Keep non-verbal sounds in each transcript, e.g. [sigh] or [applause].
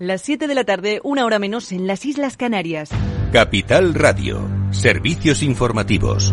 Las 7 de la tarde, una hora menos en las Islas Canarias. Capital Radio, servicios informativos.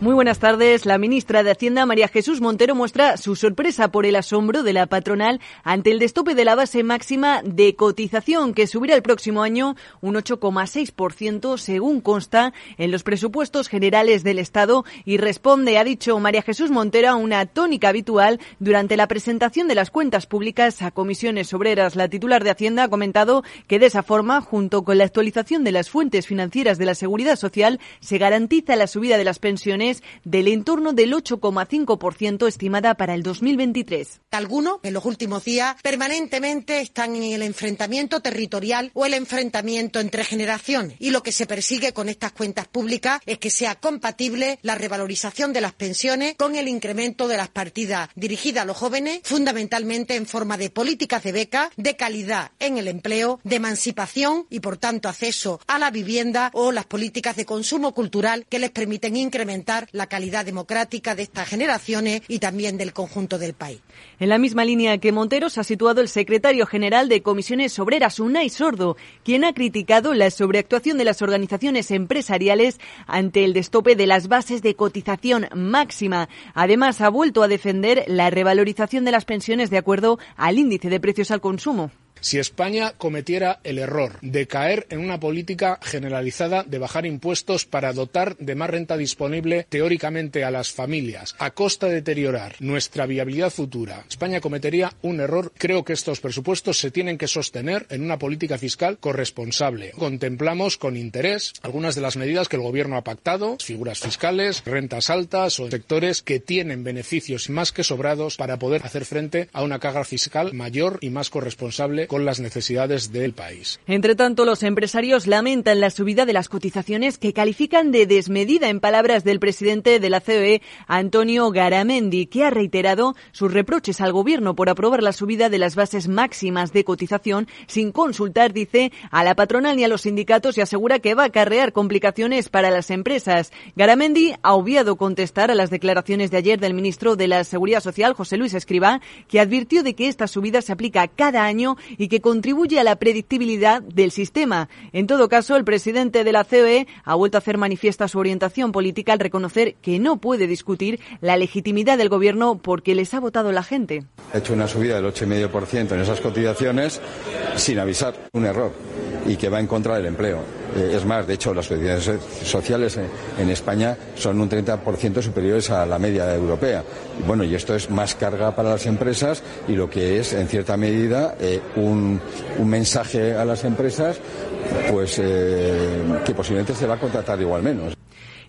Muy buenas tardes. La ministra de Hacienda, María Jesús Montero, muestra su sorpresa por el asombro de la patronal ante el destope de la base máxima de cotización, que subirá el próximo año un 8,6%, según consta en los presupuestos generales del Estado, y responde, ha dicho María Jesús Montero, a una tónica habitual durante la presentación de las cuentas públicas a comisiones obreras. La titular de Hacienda ha comentado que de esa forma, junto con la actualización de las fuentes financieras de la Seguridad Social, se garantiza la subida de las pensiones del entorno del 8,5% estimada para el 2023. Algunos, en los últimos días, permanentemente están en el enfrentamiento territorial o el enfrentamiento entre generaciones. Y lo que se persigue con estas cuentas públicas es que sea compatible la revalorización de las pensiones con el incremento de las partidas dirigidas a los jóvenes, fundamentalmente en forma de políticas de beca, de calidad en el empleo, de emancipación y, por tanto, acceso a la vivienda o las políticas de consumo cultural que les permiten incrementar la calidad democrática de estas generaciones y también del conjunto del país. En la misma línea que Montero se ha situado el secretario general de Comisiones Obreras, Unai Sordo, quien ha criticado la sobreactuación de las organizaciones empresariales ante el destope de las bases de cotización máxima. Además, ha vuelto a defender la revalorización de las pensiones de acuerdo al índice de precios al consumo. Si España cometiera el error de caer en una política generalizada de bajar impuestos para dotar de más renta disponible teóricamente a las familias, a costa de deteriorar nuestra viabilidad futura, España cometería un error. Creo que estos presupuestos se tienen que sostener en una política fiscal corresponsable. Contemplamos con interés algunas de las medidas que el Gobierno ha pactado, figuras fiscales, rentas altas o sectores que tienen beneficios más que sobrados para poder hacer frente a una carga fiscal mayor y más corresponsable Entre tanto, los empresarios lamentan la subida de las cotizaciones que califican de desmedida en palabras del presidente de la COE, Antonio Garamendi, que ha reiterado sus reproches al gobierno por aprobar la subida de las bases máximas de cotización sin consultar, dice, a la patronal ni a los sindicatos y asegura que va a acarrear complicaciones para las empresas. Garamendi ha obviado contestar a las declaraciones de ayer del ministro de la Seguridad Social, José Luis Escribá, que advirtió de que esta subida se aplica cada año y que contribuye a la predictibilidad del sistema. En todo caso, el presidente de la COE ha vuelto a hacer manifiesta su orientación política al reconocer que no puede discutir la legitimidad del gobierno porque les ha votado la gente. Ha hecho una subida del 8,5% en esas cotizaciones sin avisar. Un error y que va en contra del empleo. Eh, es más, de hecho, las cotizaciones sociales en España son un 30% superiores a la media europea. Bueno, y esto es más carga para las empresas y lo que es, en cierta medida, eh, un, un, mensaje a las empresas pues eh, que posiblemente se va a contratar igual menos.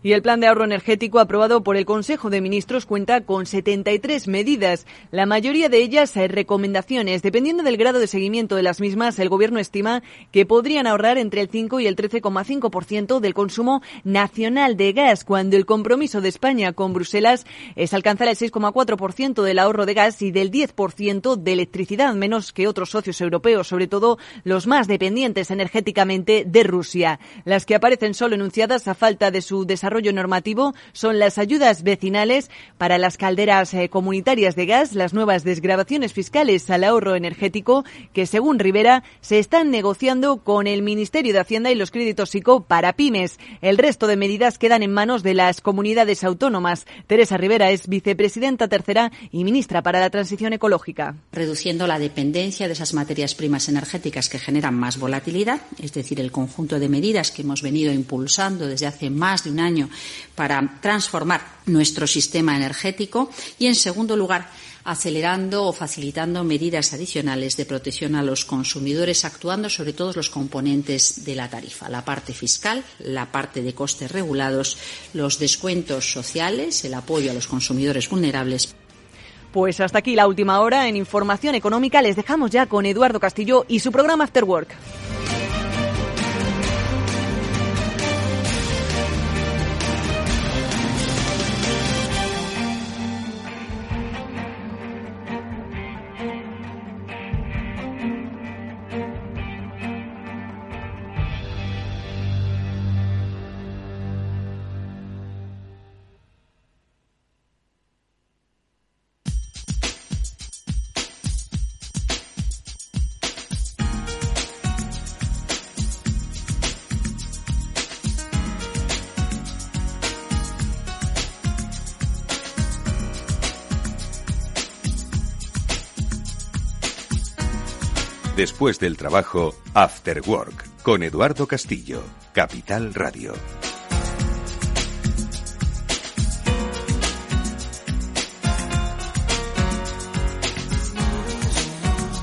Y el plan de ahorro energético aprobado por el Consejo de Ministros cuenta con 73 medidas, la mayoría de ellas recomendaciones. Dependiendo del grado de seguimiento de las mismas, el Gobierno estima que podrían ahorrar entre el 5 y el 13,5% del consumo nacional de gas, cuando el compromiso de España con Bruselas es alcanzar el 6,4% del ahorro de gas y del 10% de electricidad, menos que otros socios europeos, sobre todo los más dependientes energéticamente de Rusia. Las que aparecen solo enunciadas a falta de su desarrollo desarrollo normativo son las ayudas vecinales para las calderas eh, comunitarias de gas, las nuevas desgrabaciones fiscales al ahorro energético que, según Rivera, se están negociando con el Ministerio de Hacienda y los créditos SICO para pymes. El resto de medidas quedan en manos de las comunidades autónomas. Teresa Rivera es vicepresidenta tercera y ministra para la transición ecológica. Reduciendo la dependencia de esas materias primas energéticas que generan más volatilidad, es decir, el conjunto de medidas que hemos venido impulsando desde hace más de un año para transformar nuestro sistema energético y, en segundo lugar, acelerando o facilitando medidas adicionales de protección a los consumidores, actuando sobre todos los componentes de la tarifa, la parte fiscal, la parte de costes regulados, los descuentos sociales, el apoyo a los consumidores vulnerables. Pues hasta aquí la última hora en Información Económica. Les dejamos ya con Eduardo Castillo y su programa After Work. Después del trabajo, After Work, con Eduardo Castillo, Capital Radio.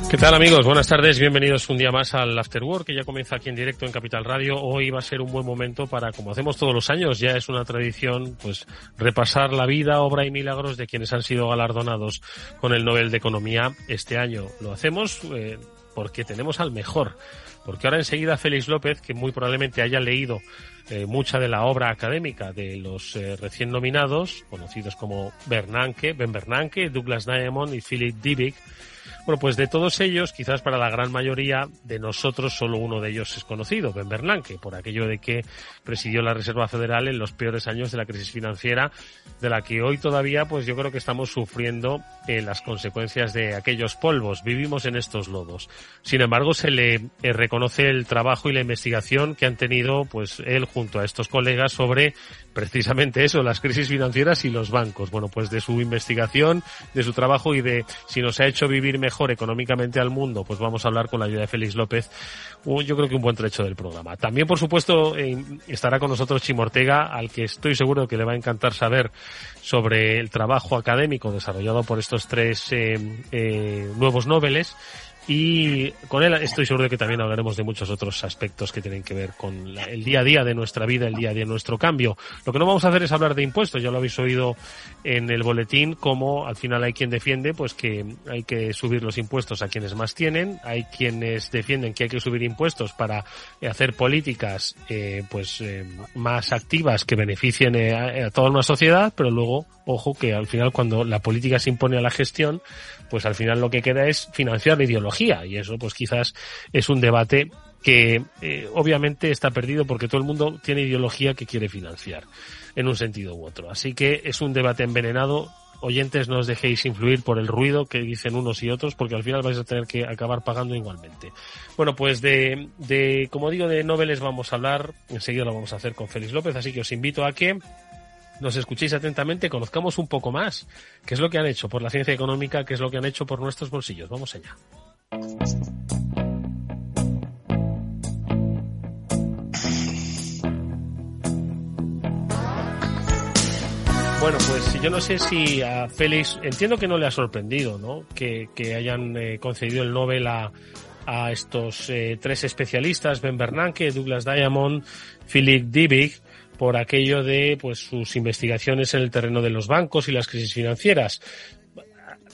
¿Qué tal amigos? Buenas tardes, bienvenidos un día más al After Work que ya comienza aquí en directo en Capital Radio. Hoy va a ser un buen momento para, como hacemos todos los años, ya es una tradición, pues repasar la vida, obra y milagros de quienes han sido galardonados con el Nobel de Economía este año. Lo hacemos eh, porque tenemos al mejor, porque ahora enseguida Félix López, que muy probablemente haya leído eh, mucha de la obra académica de los eh, recién nominados, conocidos como Bernanke, Ben Bernanke, Douglas Diamond y Philip Dybvig, bueno, pues de todos ellos, quizás para la gran mayoría de nosotros solo uno de ellos es conocido, Ben Bernanke, por aquello de que presidió la Reserva Federal en los peores años de la crisis financiera, de la que hoy todavía, pues yo creo que estamos sufriendo eh, las consecuencias de aquellos polvos. Vivimos en estos lodos. Sin embargo, se le eh, reconoce el trabajo y la investigación que han tenido, pues él junto a estos colegas sobre precisamente eso, las crisis financieras y los bancos. Bueno, pues de su investigación, de su trabajo y de si nos ha hecho vivir mejor económicamente al mundo, pues vamos a hablar con la ayuda de Félix López, yo creo que un buen trecho del programa. También, por supuesto, eh, estará con nosotros Chimo Ortega, al que estoy seguro que le va a encantar saber sobre el trabajo académico desarrollado por estos tres eh, eh, nuevos Nobeles y con él estoy seguro de que también hablaremos de muchos otros aspectos que tienen que ver con el día a día de nuestra vida, el día a día de nuestro cambio. Lo que no vamos a hacer es hablar de impuestos, ya lo habéis oído en el boletín, como al final hay quien defiende pues que hay que subir los impuestos a quienes más tienen, hay quienes defienden que hay que subir impuestos para hacer políticas eh, pues eh, más activas que beneficien eh, a toda una sociedad, pero luego, ojo, que al final cuando la política se impone a la gestión, pues al final lo que queda es financiar la ideología y eso pues quizás es un debate que eh, obviamente está perdido porque todo el mundo tiene ideología que quiere financiar en un sentido u otro. Así que es un debate envenenado. Oyentes, no os dejéis influir por el ruido que dicen unos y otros, porque al final vais a tener que acabar pagando igualmente. Bueno, pues de, de como digo, de noveles vamos a hablar. Enseguida lo vamos a hacer con Félix López, así que os invito a que nos escuchéis atentamente, conozcamos un poco más qué es lo que han hecho por la ciencia económica, qué es lo que han hecho por nuestros bolsillos. Vamos allá. Bueno, pues yo no sé si a Félix, entiendo que no le ha sorprendido, ¿no? Que, hayan eh, concedido el Nobel a, estos eh, tres especialistas, Ben Bernanke, Douglas Diamond, Philip Dybvig, por aquello de pues sus investigaciones en el terreno de los bancos y las crisis financieras.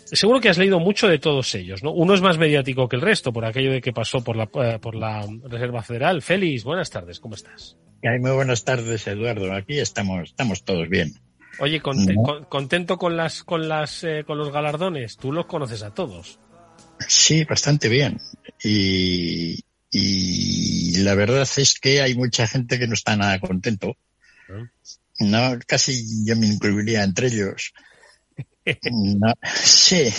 Seguro que has leído mucho de todos ellos, ¿no? Uno es más mediático que el resto por aquello de que pasó por la, eh, por la Reserva Federal. Félix, buenas tardes, ¿cómo estás? Muy buenas tardes, Eduardo. Aquí estamos, estamos todos bien. Oye, contento con las, con las, eh, con los galardones. Tú los conoces a todos. Sí, bastante bien. Y, y la verdad es que hay mucha gente que no está nada contento no, casi yo me incluiría entre ellos. [laughs] sí.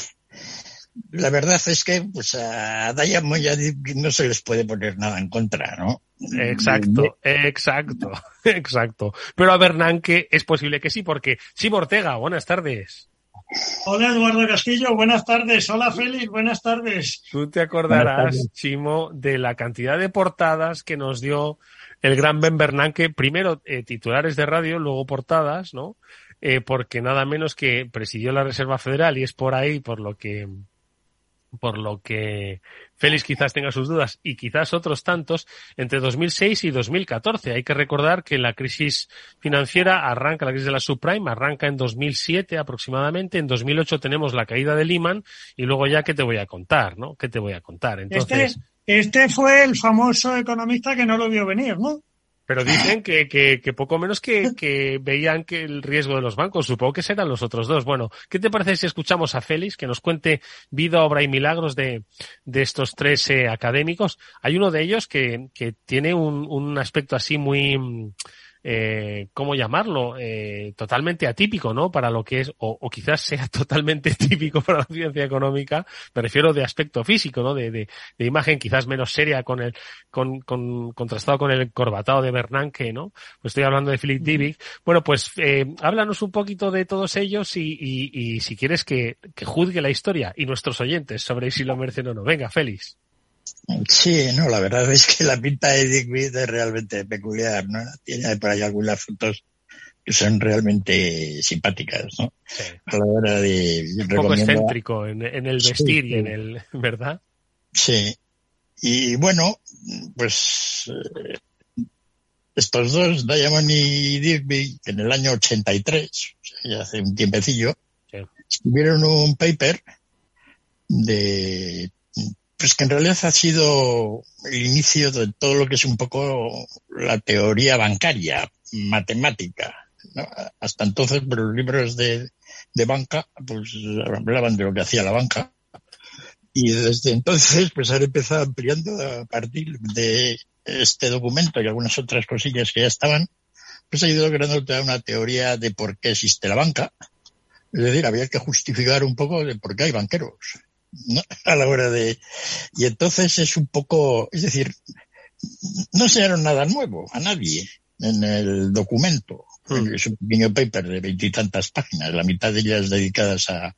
La verdad es que pues a Diamond ya no se les puede poner nada en contra, ¿no? Exacto, exacto, [laughs] exacto. Pero a Bernanke es posible que sí, porque sí, Ortega, buenas tardes. Hola Eduardo Castillo, buenas tardes. Hola Félix, buenas tardes. Tú te acordarás, Chimo, de la cantidad de portadas que nos dio el gran Ben Bernanke, primero eh, titulares de radio, luego portadas, ¿no? Eh, porque nada menos que presidió la Reserva Federal y es por ahí por lo que por lo que Félix quizás tenga sus dudas y quizás otros tantos entre 2006 y 2014. Hay que recordar que la crisis financiera arranca, la crisis de la subprime arranca en 2007 aproximadamente. En 2008 tenemos la caída de Lehman y luego ya qué te voy a contar, ¿no? ¿Qué te voy a contar? Entonces. Este este fue el famoso economista que no lo vio venir, ¿no? Pero dicen que, que, que poco menos que, que, veían que el riesgo de los bancos. Supongo que serán los otros dos. Bueno, ¿qué te parece si escuchamos a Félix que nos cuente vida, obra y milagros de, de estos tres eh, académicos? Hay uno de ellos que, que tiene un, un aspecto así muy eh, ¿cómo llamarlo? Eh, totalmente atípico, ¿no? Para lo que es, o, quizás sea [laughs] totalmente típico para la ciencia económica, me refiero de aspecto físico, ¿no? De, de, de imagen quizás menos seria con el, con, con, contrastado con el corbatado de Bernanke, ¿no? Pues estoy hablando de Philip Divic. Bueno, pues, eh, háblanos un poquito de todos ellos y, y, y si quieres que, que juzgue la historia y nuestros oyentes sobre si lo merecen o no. Venga, Félix. Sí, no, la verdad es que la pinta de Dick es realmente peculiar, ¿no? Tiene por ahí algunas fotos que son realmente simpáticas, ¿no? Sí. A la hora de... Un poco excéntrico en, el vestir y en el... ¿verdad? Sí. Y bueno, pues eh, estos dos, Diamond y Digby, en el año 83, ya hace un tiempecillo, escribieron un paper de pues que en realidad ha sido el inicio de todo lo que es un poco la teoría bancaria, matemática. Hasta entonces, pero los libros de, de banca, pues hablaban de lo que hacía la banca. Y desde entonces, pues han empezado ampliando a partir de este documento y algunas otras cosillas que ya estaban, pues ha ido toda una teoría de por qué existe la banca. Es decir, había que justificar un poco de por qué hay banqueros. ¿No? a la hora de... Y entonces es un poco, es decir, no enseñaron nada nuevo a nadie en el documento. Hmm. Es un pequeño paper de veintitantas páginas, la mitad de ellas dedicadas a,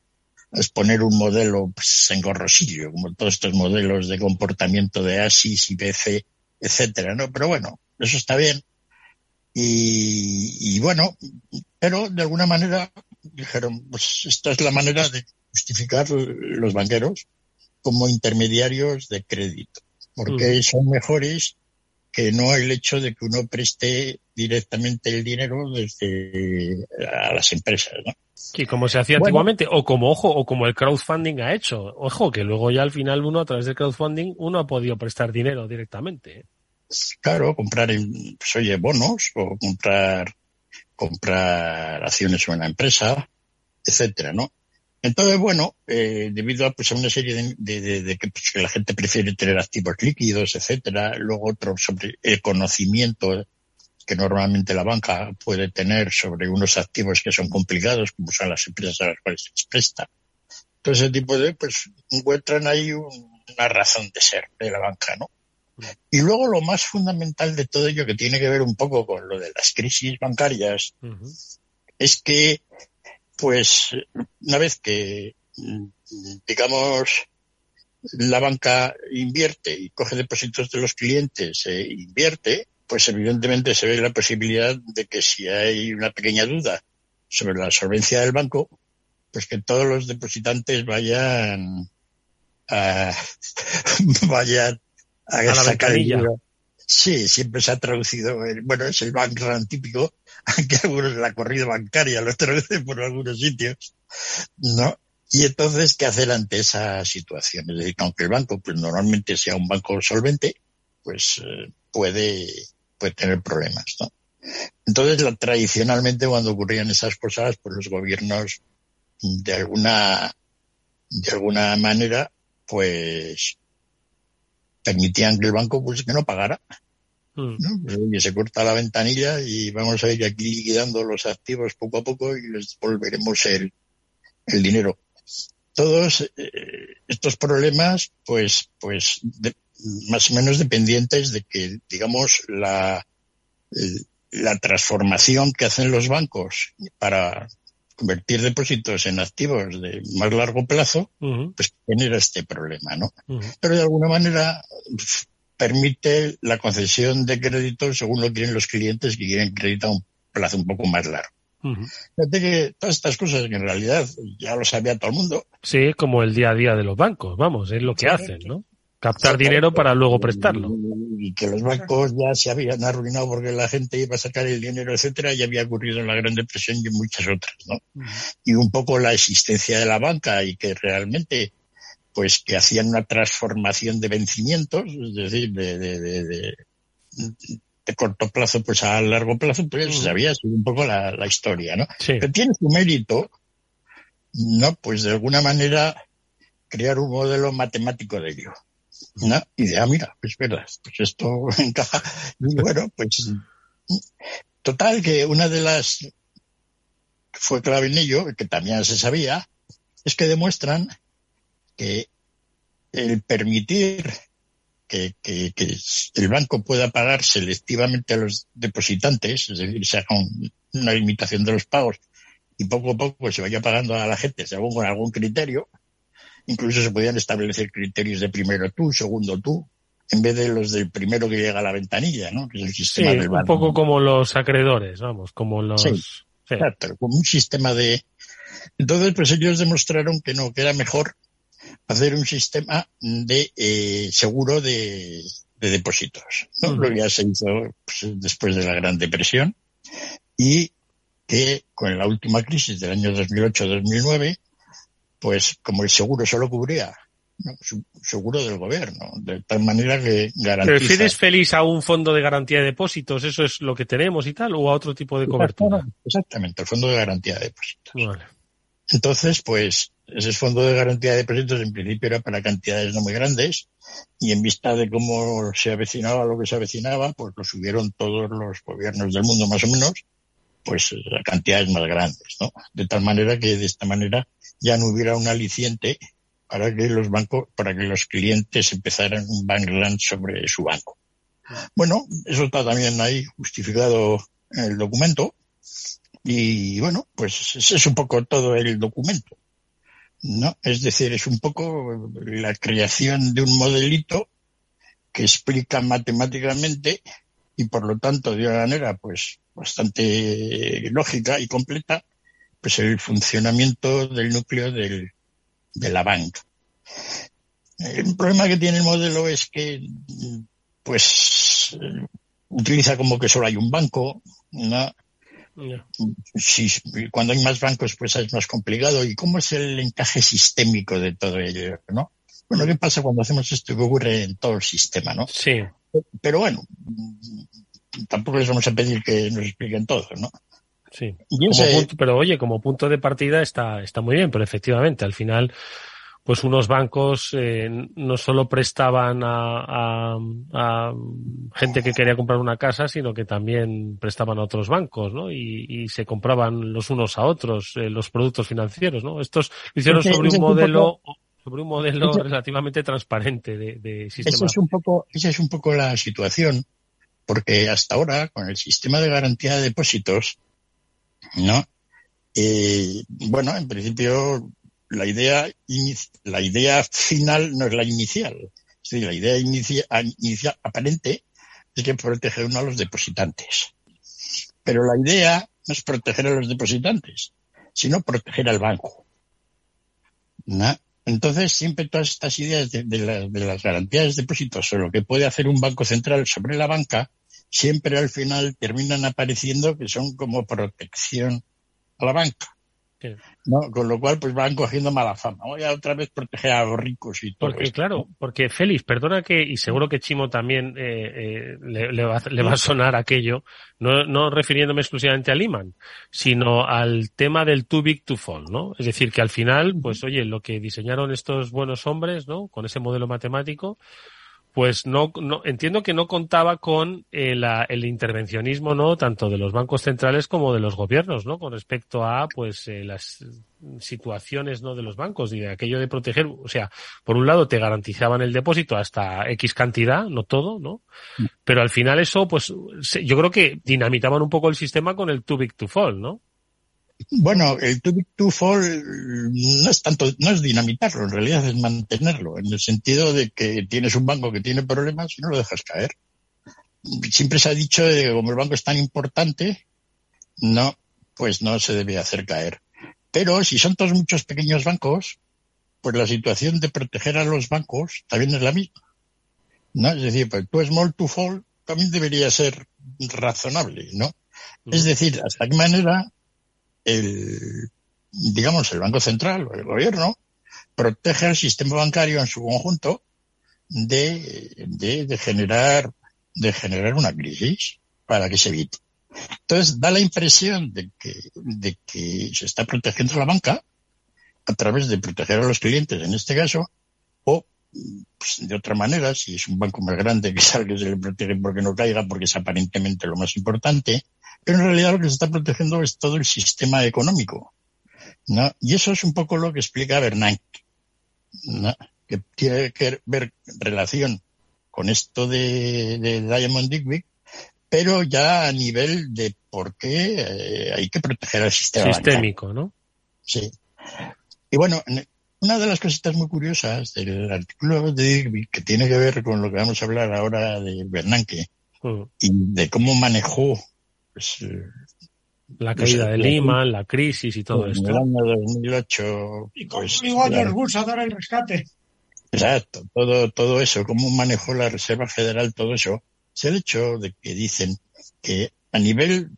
exponer un modelo pues, engorrosillo, como todos estos modelos de comportamiento de ASIS y BC, etcétera, ¿no? Pero bueno, eso está bien. Y, y bueno, pero de alguna manera dijeron, pues esta es la manera de justificar los banqueros como intermediarios de crédito, porque son mejores que no el hecho de que uno preste directamente el dinero desde a las empresas, ¿no? Sí, como se hacía antiguamente, o como, ojo, o como el crowdfunding ha hecho. Ojo, que luego ya al final uno, a través del crowdfunding, uno ha podido prestar dinero directamente. ¿eh? Claro, comprar, pues, oye, bonos, o comprar, comprar acciones en una empresa, etcétera, ¿no? Entonces, bueno, eh, debido a, pues, a una serie de, de, que, pues, que, la gente prefiere tener activos líquidos, etcétera, luego otro sobre el conocimiento que normalmente la banca puede tener sobre unos activos que son complicados, como son las empresas a las cuales se les presta. Todo ese tipo de, pues, encuentran ahí una razón de ser de la banca, ¿no? Y luego lo más fundamental de todo ello, que tiene que ver un poco con lo de las crisis bancarias, es que pues una vez que, digamos, la banca invierte y coge depósitos de los clientes e invierte, pues evidentemente se ve la posibilidad de que si hay una pequeña duda sobre la solvencia del banco, pues que todos los depositantes vayan a, [laughs] vayan a, la sacar Sí, siempre se ha traducido, bueno, es el bank run típico, [laughs] aunque algunos la corrida bancaria lo traducen por algunos sitios, ¿no? Y entonces, ¿qué hacer ante esa situación? Es decir, aunque el banco, pues normalmente sea un banco solvente, pues eh, puede, puede tener problemas, ¿no? Entonces, tradicionalmente cuando ocurrían esas cosas, pues los gobiernos, de alguna, de alguna manera, pues permitían que el banco pues que no pagara. Mm. ¿no? se corta la ventanilla y vamos a ir aquí liquidando los activos poco a poco y les devolveremos el, el dinero. Todos eh, estos problemas, pues, pues, más o menos dependientes de que, digamos, la, la transformación que hacen los bancos para convertir depósitos en activos de más largo plazo, pues genera este problema, ¿no? Pero de alguna manera permite la concesión de crédito según lo quieren los clientes que quieren crédito a un plazo un poco más largo. Fíjate que todas estas cosas que en realidad ya lo sabía todo el mundo. Sí, como el día a día de los bancos, vamos, es lo que hacen, ¿no? Captar dinero para luego prestarlo. Y que los bancos ya se habían arruinado porque la gente iba a sacar el dinero, etcétera, ya había ocurrido en la Gran Depresión y en muchas otras, ¿no? Y un poco la existencia de la banca y que realmente, pues que hacían una transformación de vencimientos, es decir, de, de, de, de, corto plazo pues a largo plazo, pues se sabía un poco la, la historia, ¿no? Pero tiene su mérito, ¿no? Pues de alguna manera crear un modelo matemático de ello. De, ah, mira, pues verdad, pues esto [laughs] encaja. Y bueno, pues total que una de las que fue clave en ello, que también se sabía, es que demuestran que el permitir que, que, que, el banco pueda pagar selectivamente a los depositantes, es decir, se haga una limitación de los pagos y poco a poco se vaya pagando a la gente según con algún criterio, incluso se podían establecer criterios de primero tú, segundo tú, en vez de los del primero que llega a la ventanilla, ¿no? Que es el sistema sí, un poco como los acreedores, vamos, como los... Sí, Exacto, como un sistema de... Entonces, pues ellos demostraron que no, que era mejor hacer un sistema de eh, seguro de, de depósitos, ¿no? Lo que ya se hizo pues, después de la Gran Depresión y que con la última crisis del año 2008-2009, pues como el seguro solo cubría seguro del gobierno, de tal manera que garantiza... ¿Refieres feliz a un fondo de garantía de depósitos? ¿Eso es lo que tenemos y tal? ¿O a otro tipo de cobertura? Exactamente, el fondo de garantía de depósitos. Entonces, pues, ese fondo de garantía de depósitos en principio era para cantidades no muy grandes y en vista de cómo se avecinaba lo que se avecinaba, pues lo subieron todos los gobiernos del mundo más o menos, pues a cantidades más grandes, ¿no? De tal manera que de esta manera ya no hubiera un aliciente para que los bancos, para que los clientes empezaran un bank sobre su banco. Bueno, eso está también ahí justificado en el documento. Y bueno, pues ese es un poco todo el documento. ¿no? Es decir, es un poco la creación de un modelito que explica matemáticamente y por lo tanto de una manera pues bastante lógica y completa pues el funcionamiento del núcleo del, de la banca. El problema que tiene el modelo es que, pues, utiliza como que solo hay un banco, ¿no? Si, cuando hay más bancos, pues es más complicado. ¿Y cómo es el encaje sistémico de todo ello, no? Bueno, ¿qué pasa cuando hacemos esto que ocurre en todo el sistema, no? Sí. Pero bueno, tampoco les vamos a pedir que nos expliquen todo, ¿no? Sí. pero oye, como punto de partida está, está muy bien, pero efectivamente, al final, pues unos bancos eh, no solo prestaban a, a, gente que quería comprar una casa, sino que también prestaban a otros bancos, ¿no? Y, y se compraban los unos a otros eh, los productos financieros, ¿no? Estos lo hicieron sobre un modelo sobre un modelo relativamente transparente de, de sistema. Esa es un poco, esa es un poco la situación, porque hasta ahora con el sistema de garantía de depósitos ¿no? Eh, bueno, en principio la idea, la idea final no es la inicial. Decir, la idea inicial aparente es que proteger uno a los depositantes. Pero la idea no es proteger a los depositantes, sino proteger al banco. Entonces, siempre todas estas ideas de, de las garantías de depósitos o lo que puede hacer un banco central sobre la banca siempre al final terminan apareciendo que son como protección a la banca. ¿no? Con lo cual, pues van cogiendo mala fama. Voy a otra vez proteger a los ricos y todo. Porque, claro, porque Félix, perdona que, y seguro que Chimo también eh, eh, le, va, le, va, a sonar aquello, no, no refiriéndome exclusivamente a Lehman, sino al tema del too big to fall, ¿no? Es decir, que al final, pues oye, lo que diseñaron estos buenos hombres, ¿no? Con ese modelo matemático, pues no, no entiendo que no contaba con el, eh, el, intervencionismo no tanto de los bancos centrales como de los gobiernos no con respecto a pues eh, las situaciones no de los bancos y de aquello de proteger. O sea por un lado te garantizaban el depósito hasta x cantidad no todo no mm. pero al final eso pues yo creo que dinamitaban un poco el sistema con el too big to fall no bueno, el too big to fall no es tanto, no es dinamitarlo, en realidad es mantenerlo, en el sentido de que tienes un banco que tiene problemas y no lo dejas caer. Siempre se ha dicho que como el banco es tan importante, no, pues no se debe hacer caer. Pero si son todos muchos pequeños bancos, pues la situación de proteger a los bancos también es la misma. ¿no? Es decir, pues tu small to fall también debería ser razonable, ¿no? Es decir, hasta qué manera el, digamos, el Banco Central o el gobierno protege al sistema bancario en su conjunto de, de, generar, de generar una crisis para que se evite. Entonces da la impresión de que, de que se está protegiendo la banca a través de proteger a los clientes en este caso, o pues, de otra manera, si es un banco más grande que salga que se le protege porque no caiga, porque es aparentemente lo más importante, pero en realidad lo que se está protegiendo es todo el sistema económico. ¿no? Y eso es un poco lo que explica Bernanke, ¿no? que tiene que ver relación con esto de, de Diamond Digby, pero ya a nivel de por qué eh, hay que proteger al sistema sistémico, ¿no? Sí. Y bueno, una de las cositas muy curiosas del artículo de Digby, que tiene que ver con lo que vamos a hablar ahora de Bernanke mm. y de cómo manejó pues, eh, la caída de Lima, la crisis y todo esto. En el año 2008. Y pues, a dar el rescate. Exacto, todo, todo eso, cómo manejó la Reserva Federal, todo eso, es el hecho de que dicen que a nivel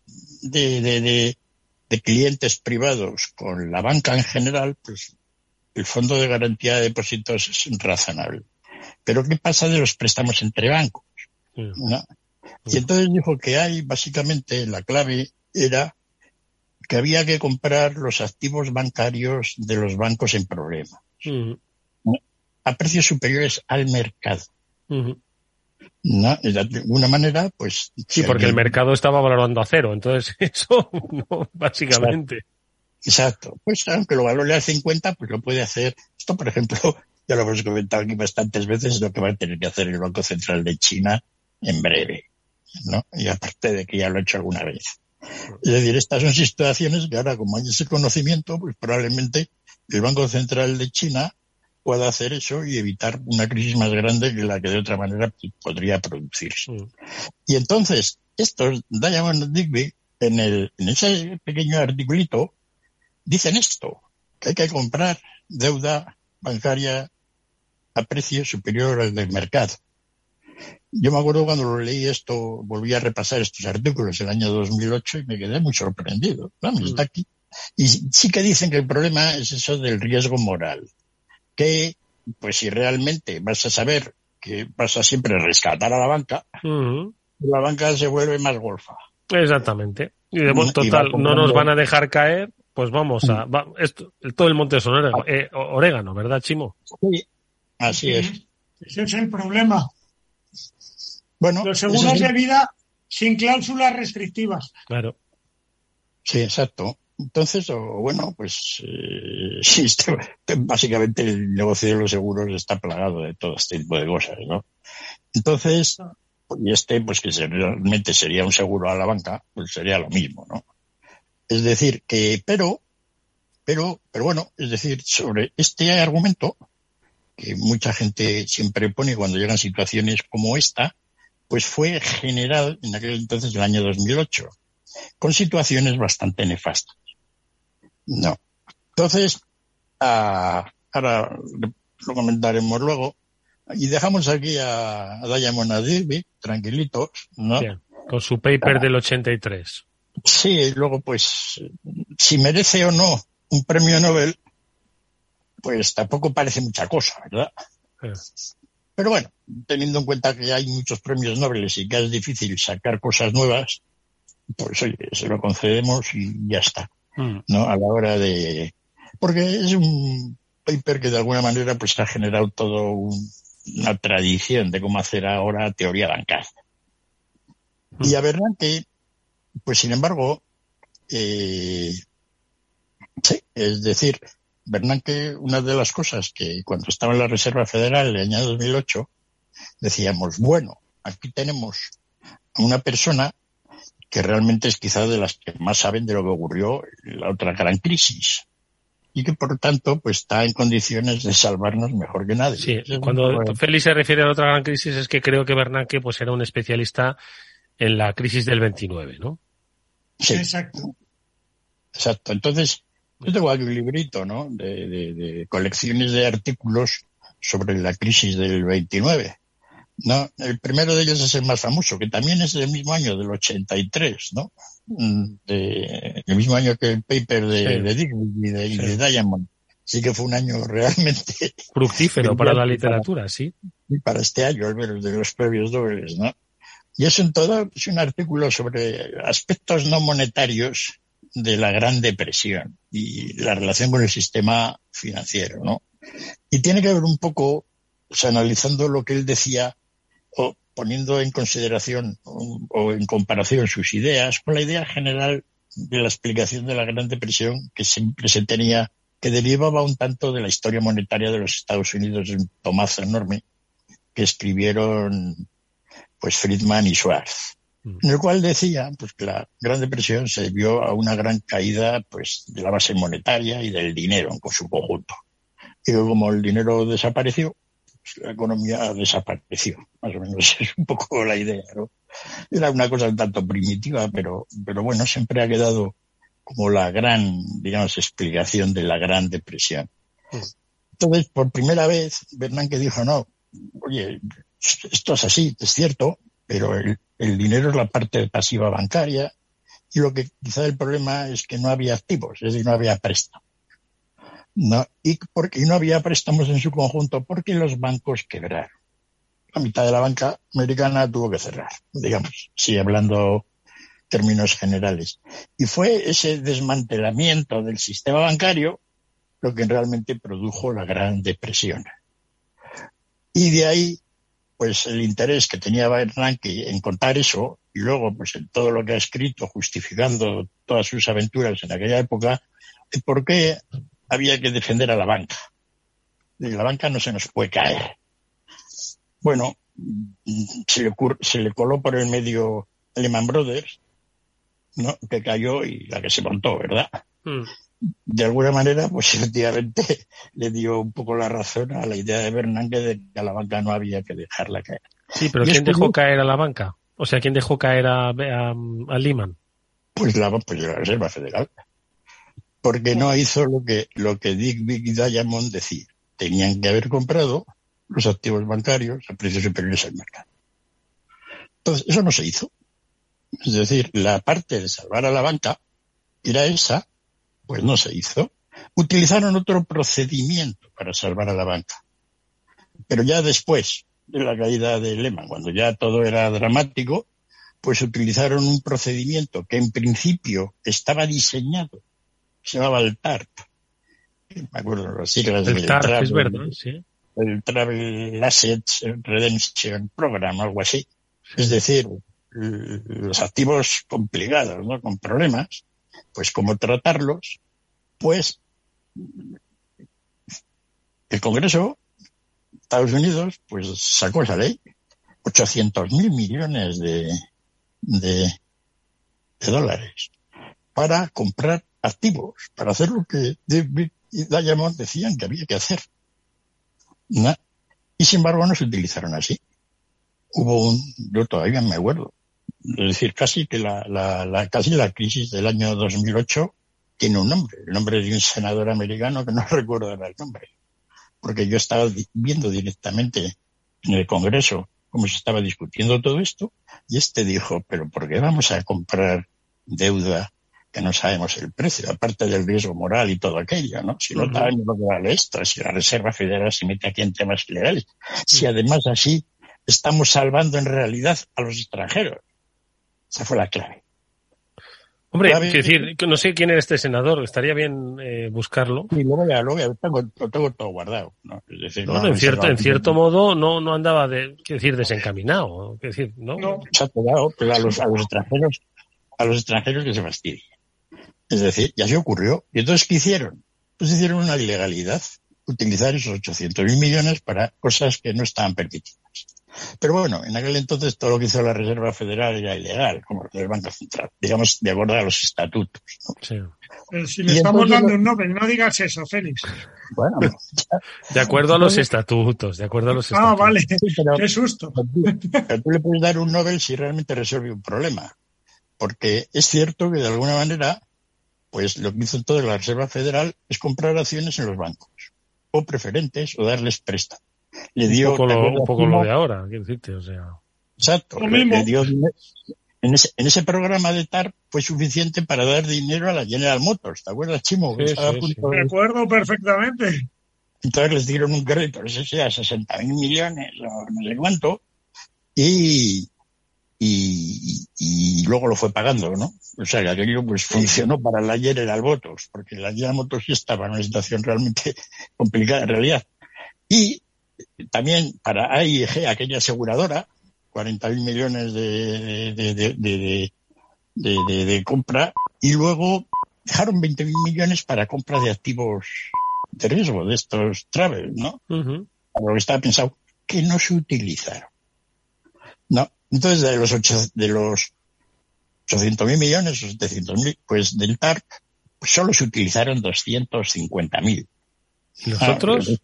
de, de, de clientes privados con la banca en general, pues el fondo de garantía de depósitos es razonable. Pero ¿qué pasa de los préstamos entre bancos? Mm. Y entonces dijo que hay, básicamente, la clave era que había que comprar los activos bancarios de los bancos en problemas. A precios superiores al mercado. ¿no? De alguna manera, pues... Sí, porque el mercado estaba valorando a cero, entonces [laughs] eso, básicamente. Exacto. Pues aunque lo valore a 50, pues lo puede hacer. Esto, por ejemplo, [laughs] ya lo hemos comentado aquí bastantes veces, es lo que va a tener que hacer el Banco Central de China en breve, ¿no? Y aparte de que ya lo ha hecho alguna vez. Es decir, estas son situaciones que ahora, como hay ese conocimiento, pues probablemente el Banco Central de China pueda hacer eso y evitar una crisis más grande que la que de otra manera podría producirse. Mm. Y entonces, estos Diamond Digby, en, el, en ese pequeño articulito, dicen esto, que hay que comprar deuda bancaria a precio superior al del mercado. Yo me acuerdo cuando lo leí esto, volví a repasar estos artículos en el año 2008 y me quedé muy sorprendido. Vamos, está aquí. Y sí que dicen que el problema es eso del riesgo moral. Que, pues si realmente vas a saber que vas a siempre rescatar a la banca, la banca se vuelve más golfa. Exactamente. Y de modo total, no nos van a dejar caer, pues vamos a... esto, todo el monte es orégano, eh, orégano, ¿verdad, Chimo? Sí, así es. Ese es el problema. Bueno, los seguros de vida sin cláusulas restrictivas. Claro. Sí, exacto. Entonces, bueno, pues eh, [laughs] sí, este, básicamente el negocio de los seguros está plagado de todo este tipo de cosas, ¿no? Entonces, y este, pues que realmente sería un seguro a la banca, pues sería lo mismo, ¿no? Es decir, que, pero, pero, pero bueno, es decir, sobre este argumento, que mucha gente siempre pone cuando llegan situaciones como esta, pues fue general en aquel entonces, el año 2008, con situaciones bastante nefastas. No. Entonces, ah, ahora lo comentaremos luego. Y dejamos aquí a, a Diamond tranquilitos, ¿no? con su paper del 83. Sí, luego pues, si merece o no un premio Nobel, pues tampoco parece mucha cosa, ¿verdad? Pero bueno, teniendo en cuenta que hay muchos premios Nobel y que es difícil sacar cosas nuevas, pues oye, se lo concedemos y ya está. Mm. ¿No? A la hora de. Porque es un paper que de alguna manera pues ha generado todo una tradición de cómo hacer ahora teoría bancaria. Mm. Y a verdad que, pues sin embargo, eh, sí, es decir, Bernanke, una de las cosas que cuando estaba en la Reserva Federal en el año 2008, decíamos, bueno, aquí tenemos a una persona que realmente es quizá de las que más saben de lo que ocurrió en la otra gran crisis y que por tanto pues está en condiciones de salvarnos mejor que nadie. Sí, cuando Félix se refiere a la otra gran crisis es que creo que Bernanke pues era un especialista en la crisis del 29, ¿no? Sí, exacto. Exacto. Entonces, yo tengo aquí un librito, ¿no? De, colecciones de artículos sobre la crisis del 29. ¿no? El primero de ellos es el más famoso, que también es del mismo año, del 83, ¿no? Mm, de, el mismo año que el paper de, de y de, Diamond. Sí que fue un año [laughs] realmente... Fructífero para la [laughs] literatura, sí. Y para este año, al menos, de los previos dobles, ¿no? Y es en todo es un artículo sobre aspectos no monetarios de la Gran Depresión y la relación con el sistema financiero, ¿no? Y tiene que ver un poco, o analizando lo que él decía o poniendo en consideración o, en comparación sus ideas con la idea general de la explicación de la Gran Depresión que siempre se tenía, que derivaba un tanto de la historia monetaria de los Estados Unidos, un tomazo enorme que escribieron pues Friedman y Schwartz en el cual decía pues, que la Gran Depresión se debió a una gran caída pues, de la base monetaria y del dinero en su conjunto. Y como el dinero desapareció, pues la economía desapareció. Más o menos [laughs] es un poco la idea, ¿no? Era una cosa un tanto primitiva, pero, pero bueno, siempre ha quedado como la gran, digamos, explicación de la Gran Depresión. Entonces, por primera vez, Bernanke dijo, no, oye, esto es así, es cierto, pero el, dinero es la parte pasiva bancaria y lo que quizá el problema es que no había activos, es decir, no había préstamos. No, y, porque, no había préstamos en su conjunto porque los bancos quebraron. La mitad de la banca americana tuvo que cerrar, digamos, sí, hablando términos generales. Y fue ese desmantelamiento del sistema bancario lo que realmente produjo la Gran Depresión. Y de ahí, pues el interés que tenía Bernanke en contar eso, y luego pues en todo lo que ha escrito justificando todas sus aventuras en aquella época, por qué había que defender a la banca. Y la banca no se nos puede caer. Bueno, se le, se le coló por el medio Lehman Brothers, ¿no? que cayó y la que se montó, ¿verdad? Hmm. De alguna manera, pues [laughs] efectivamente le dio un poco la razón a la idea de Bernanke de que a la banca no había que dejarla caer. Sí, pero ¿quién dejó caer a la banca? O sea, ¿quién dejó caer a, a, Lehman? Pues la, pues la Reserva Federal. Porque no hizo lo que, lo que Dick Big y Diamond decía. Tenían que haber comprado los activos bancarios a precios superiores al mercado. Entonces, eso no se hizo. Es decir, la parte de salvar a la banca era esa, pues no se hizo. Utilizaron otro procedimiento para salvar a la banca. Pero ya después de la caída de Lehman, cuando ya todo era dramático, pues utilizaron un procedimiento que en principio estaba diseñado, se llamaba el TARP. Me acuerdo las siglas el TARP, es verdad, sí. El Travel Assets Redemption Program, algo así. Es decir, los activos complicados, ¿no? Con problemas, pues cómo tratarlos, pues el Congreso, Estados Unidos, pues sacó esa ley, 800 mil millones de, de, dólares para comprar activos, para hacer lo que David y Diamond decían que había que hacer. Y sin embargo no se utilizaron así. Hubo un, yo todavía me acuerdo, es decir, casi que la, la, la, casi la crisis del año 2008 tiene un nombre, el nombre de un senador americano que no [laughs] recuerdo el nombre, porque yo estaba viendo directamente en el Congreso cómo se estaba discutiendo todo esto y este dijo, pero ¿por qué vamos a comprar deuda que no sabemos el precio, aparte del riesgo moral y todo aquello, ¿no? Si no uh lo que vale esto, si la Reserva Federal se mete aquí en temas ilegales, si además así estamos salvando en realidad a los extranjeros. Esa fue la clave. Hombre, quiero decir, no sé quién era este senador, estaría bien eh, buscarlo. Sí, lo, voy a, lo, tengo, lo tengo todo guardado. ¿no? Es decir, no, en, cierto, en cierto modo no, no andaba, de, quiero decir, desencaminado. Quiero decir, ¿no? no se ha pegado, pero a los, a los extranjeros, a los extranjeros que se fastidien. Es decir, ya se ocurrió. ¿Y entonces qué hicieron? Pues hicieron una ilegalidad, utilizar esos 800 mil millones para cosas que no estaban permitidas. Pero bueno, en aquel entonces todo lo que hizo la Reserva Federal era ilegal, como el Banco Central, digamos, de acuerdo a los estatutos. Pero si le estamos dando un nombre, no digas eso, Félix. Bueno, [laughs] de acuerdo a los estatutos, de acuerdo a los estatutos. Ah, vale, [laughs] qué susto. Pero tú le puedes dar un Nobel si realmente resuelve un problema. Porque es cierto que de alguna manera, pues lo que hizo toda la Reserva Federal es comprar acciones en los bancos, o preferentes, o darles préstamos le dio un poco, lo, de ahora, quiero decirte, o sea. Exacto, le, dio en ese, en ese programa de TAR fue suficiente para dar dinero a la General Motors, ¿te acuerdas, Chimo? Sí, sí, Recuerdo perfectamente. Entonces les dieron un crédito, no sé si a 60 mil millones o no sé cuánto, y, y, y, luego lo fue pagando, ¿no? O sea, que aquello pues funcionó para la General Motors, porque la General Motors sí estaba en una situación realmente complicada en realidad. Y también para AIG, aquella aseguradora, 40 mil millones de, de, de, compra, y luego dejaron 20 mil millones para compra de activos de riesgo, de estos travel, ¿no? Lo que estaba pensado, que no se utilizaron. ¿No? Entonces, de los, ocho, de los 800 mil millones o 700 mil, pues del TARP, pues solo se utilizaron 250 mil. ¿Los otros?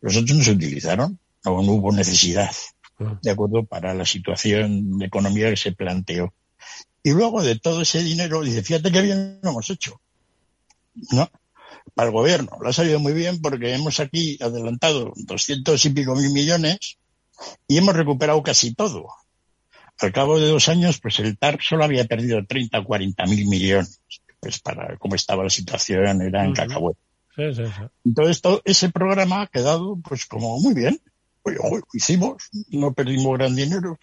Los otros no se utilizaron, no, no hubo necesidad, ah. ¿de acuerdo? Para la situación de economía que se planteó. Y luego de todo ese dinero, dice, fíjate qué bien lo hemos hecho. ¿No? Para el gobierno. Lo ha salido muy bien porque hemos aquí adelantado doscientos y pico mil millones y hemos recuperado casi todo. Al cabo de dos años, pues el TAR solo había perdido 30 o 40 mil millones. Pues para cómo estaba la situación era en uh Entonces, todo ese programa ha quedado pues como muy bien. Oye, lo hicimos, no perdimos gran dinero,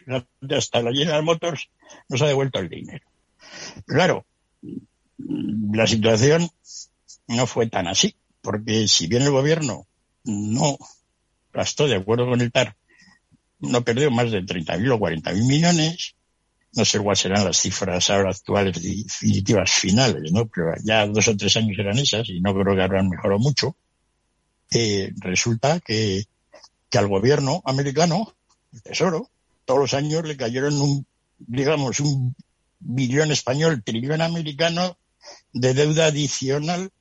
hasta la General Motors nos ha devuelto el dinero. Claro, la situación no fue tan así, porque si bien el gobierno no gastó de acuerdo con el TAR no perdió más de 30.000 o 40.000 millones. No sé cuáles serán las cifras ahora actuales definitivas finales, ¿no? Pero ya dos o tres años eran esas y no creo que habrán mejorado mucho. Eh, resulta que, que al gobierno americano, el Tesoro, todos los años le cayeron un, digamos, un billón español, trillón americano de deuda adicional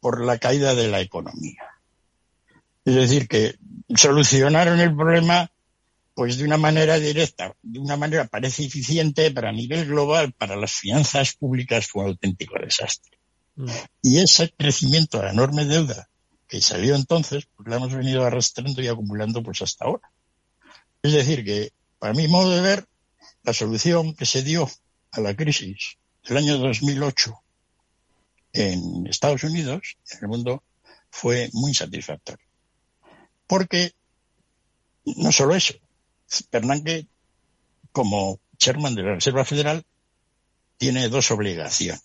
por la caída de la economía. Es decir, que solucionaron el problema pues de una manera directa, de una manera parece eficiente, pero a nivel global, para las finanzas públicas fue un auténtico desastre. Mm. Y ese crecimiento de enorme deuda que salió entonces, pues la hemos venido arrastrando y acumulando pues hasta ahora. Es decir, que para mi modo de ver, la solución que se dio a la crisis del año 2008 en Estados Unidos, en el mundo, fue muy satisfactoria. Porque no solo eso, Bernanke, como chairman de la Reserva Federal, tiene dos obligaciones.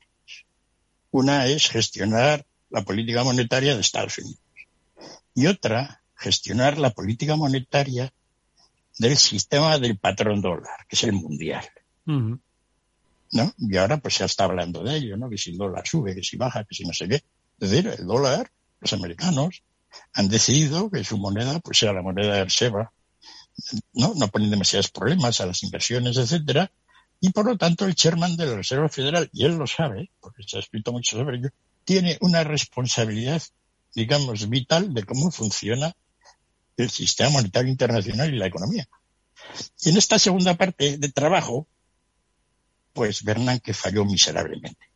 Una es gestionar la política monetaria de Estados Unidos y otra, gestionar la política monetaria del sistema del patrón dólar, que es el mundial. ¿No? Y ahora pues se está hablando de ello, ¿no? Que si el dólar sube, que si baja, que si no sé qué. Es decir, el dólar, los americanos han decidido que su moneda pues sea la moneda de reserva no, no ponen demasiados problemas a las inversiones, etcétera, y por lo tanto el chairman de la Reserva Federal, y él lo sabe, porque se ha escrito mucho sobre ello, tiene una responsabilidad, digamos, vital de cómo funciona el sistema monetario internacional y la economía. Y en esta segunda parte de trabajo, pues Bernanke falló miserablemente.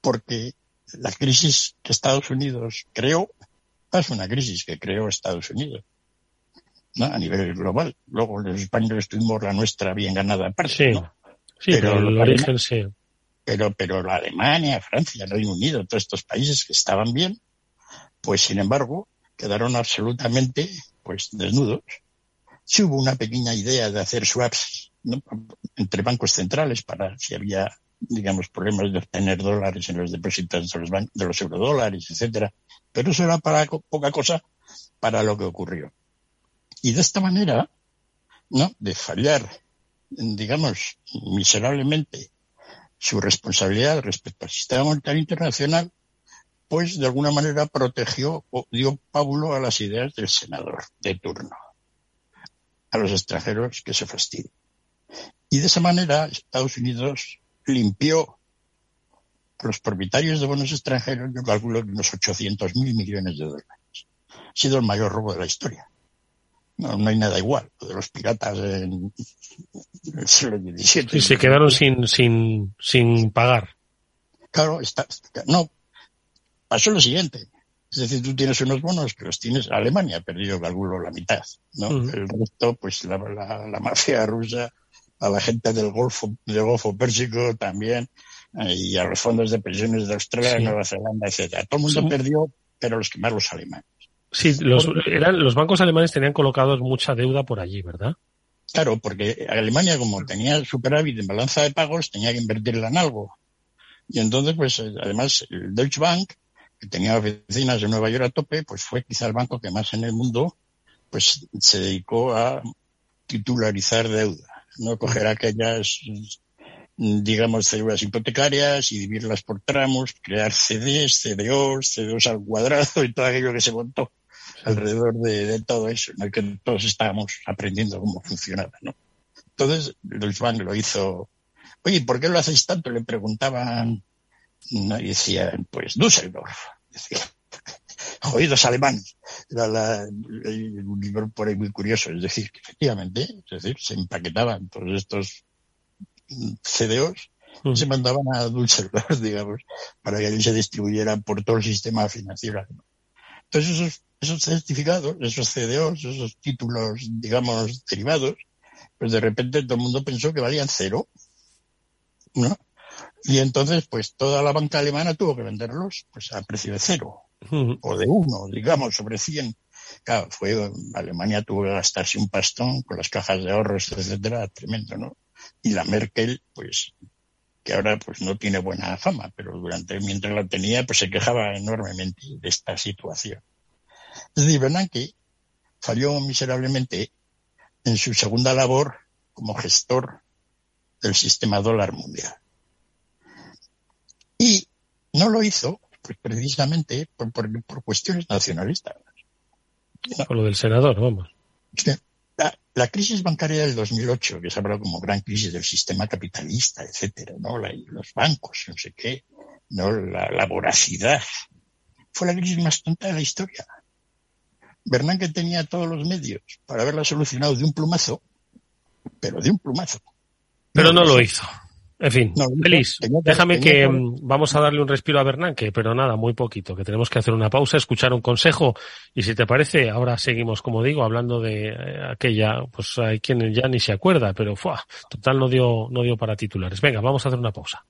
Porque la crisis que Estados Unidos creó, es una crisis que creó Estados Unidos, a nivel global. Luego los españoles tuvimos la nuestra bien ganada parte, sí, pero, el origen sí. Pero, pero la Alemania, Francia, el Reino Unido, todos estos países que estaban bien, pues sin embargo quedaron absolutamente pues desnudos. Sí hubo una pequeña idea de hacer swaps entre bancos centrales para si había digamos problemas de obtener dólares en los depósitos de los, de los eurodólares, etcétera. Pero eso era para poca cosa para lo que ocurrió. Y de esta manera, ¿no? De fallar, digamos, miserablemente su responsabilidad respecto al sistema monetario internacional, pues de alguna manera protegió o dio pábulo a las ideas del senador de turno, a los extranjeros que se fastidien. Y de esa manera Estados Unidos limpió los propietarios de bonos extranjeros, yo calculo unos 800 mil millones de dólares. Ha sido el mayor robo de la historia. No, no hay nada igual. Lo de los piratas en el siglo XVII. Y se quedaron sin, sin, sin pagar. Claro, está, no. Pasó lo siguiente. Es decir, tú tienes unos bonos que los tienes. Alemania ha perdido, calculo, la mitad. ¿no? El resto, pues la, la, mafia rusa, a la gente del Golfo, del Golfo Pérsico también, eh, y a los fondos de pensiones de Australia, Nueva Zelanda, etcétera. Todo el mundo perdió, pero los que más los alemanes. Sí, los, eran, los bancos alemanes tenían colocados mucha deuda por allí, ¿verdad? Claro, porque Alemania, como tenía superávit en balanza de pagos, tenía que invertirla en algo. Y entonces, pues, eh, además, el Deutsche Bank, que tenía oficinas en Nueva York a tope, pues fue quizá el banco que más en el mundo, pues, se dedicó a titularizar deuda, no coger aquellas, digamos, células hipotecarias y dividirlas por tramos, crear CDs, CDOs, CDOs al cuadrado y todo aquello que se montó alrededor de, todo eso, en el que todos estábamos aprendiendo cómo funcionaba, ¿no? Entonces, Deutsche Bank lo hizo. Oye, ¿por qué lo hacéis tanto? Le preguntaban, y decían, pues Düsseldorf. Decía, [laughs] jodidos alemanes. Era la, un libro por ahí muy curioso. Es decir, que efectivamente, es decir, se empaquetaban todos estos CDOs, mm. se mandaban a Düsseldorf, [laughs] digamos, para que se distribuyeran por todo el sistema financiero. Entonces esos, esos certificados, esos CDOs, esos títulos, digamos, derivados, pues de repente todo el mundo pensó que valían cero, ¿no? Y entonces, pues toda la banca alemana tuvo que venderlos pues a precio de cero o de uno, digamos, sobre 100. Claro, fue, Alemania tuvo que gastarse un pastón con las cajas de ahorros, etcétera, tremendo, ¿no? Y la Merkel, pues, que ahora pues no tiene buena fama, pero durante, mientras la tenía, pues se quejaba enormemente de esta situación. Es decir, Bernanke falló miserablemente en su segunda labor como gestor del sistema dólar mundial. Y no lo hizo pues, precisamente por, por, cuestiones nacionalistas. Por lo del senador, vamos. La, la, crisis bancaria del 2008, que se ha hablado como gran crisis del sistema capitalista, etcétera, ¿no? La, los bancos, no sé qué, ¿no? La, la, voracidad, fue la crisis más tonta de la historia. Bernanke tenía todos los medios para haberla solucionado de un plumazo, pero de un plumazo. Pero no lo hizo. En fin, feliz. Déjame que mm, vamos a darle un respiro a Bernanke, pero nada, muy poquito, que tenemos que hacer una pausa, escuchar un consejo y si te parece, ahora seguimos, como digo, hablando de eh, aquella, pues hay quien ya ni se acuerda, pero ¡fua! total no dio, no dio para titulares. Venga, vamos a hacer una pausa.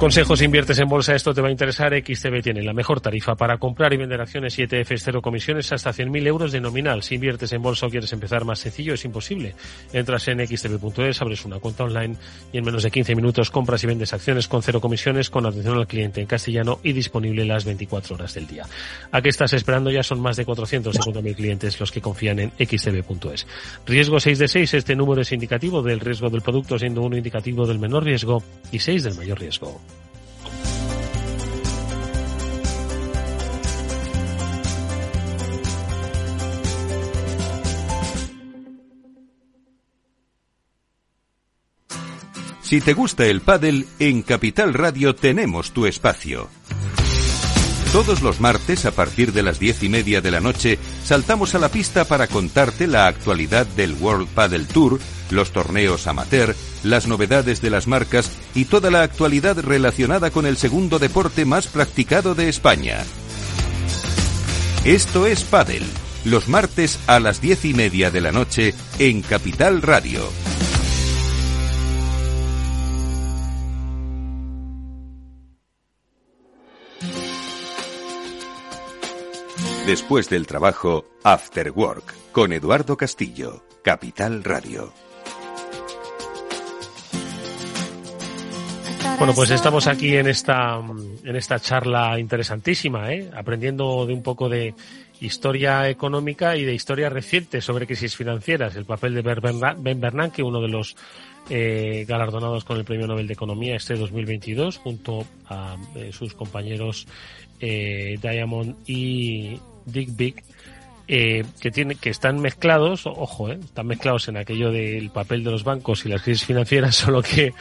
Consejos inviertes en bolsa, esto te va a interesar. XTB tiene la mejor tarifa para comprar y vender acciones y ETFs cero comisiones hasta 100.000 euros de nominal. Si inviertes en bolsa o quieres empezar más sencillo, es imposible. Entras en xtb.es, abres una cuenta online y en menos de 15 minutos compras y vendes acciones con cero comisiones, con atención al cliente en castellano y disponible las 24 horas del día. ¿A qué estás esperando? Ya son más de 450.000 clientes los que confían en xtb.es. Riesgo 6 de 6, este número es indicativo del riesgo del producto, siendo uno indicativo del menor riesgo y 6 del mayor riesgo. Si te gusta el pádel, en Capital Radio tenemos tu espacio. Todos los martes, a partir de las diez y media de la noche, saltamos a la pista para contarte la actualidad del World Padel Tour, los torneos amateur, las novedades de las marcas y toda la actualidad relacionada con el segundo deporte más practicado de España. Esto es Padel, los martes a las diez y media de la noche en Capital Radio. Después del trabajo, After Work, con Eduardo Castillo, Capital Radio. Bueno, pues estamos aquí en esta, en esta charla interesantísima, ¿eh? aprendiendo de un poco de historia económica y de historia reciente sobre crisis financieras. El papel de Ben Bernanke, uno de los eh, galardonados con el Premio Nobel de Economía este 2022, junto a eh, sus compañeros Diamond y Dick Big, eh, que, tiene, que están mezclados, ojo, eh, están mezclados en aquello del papel de los bancos y las crisis financieras, [laughs] solo que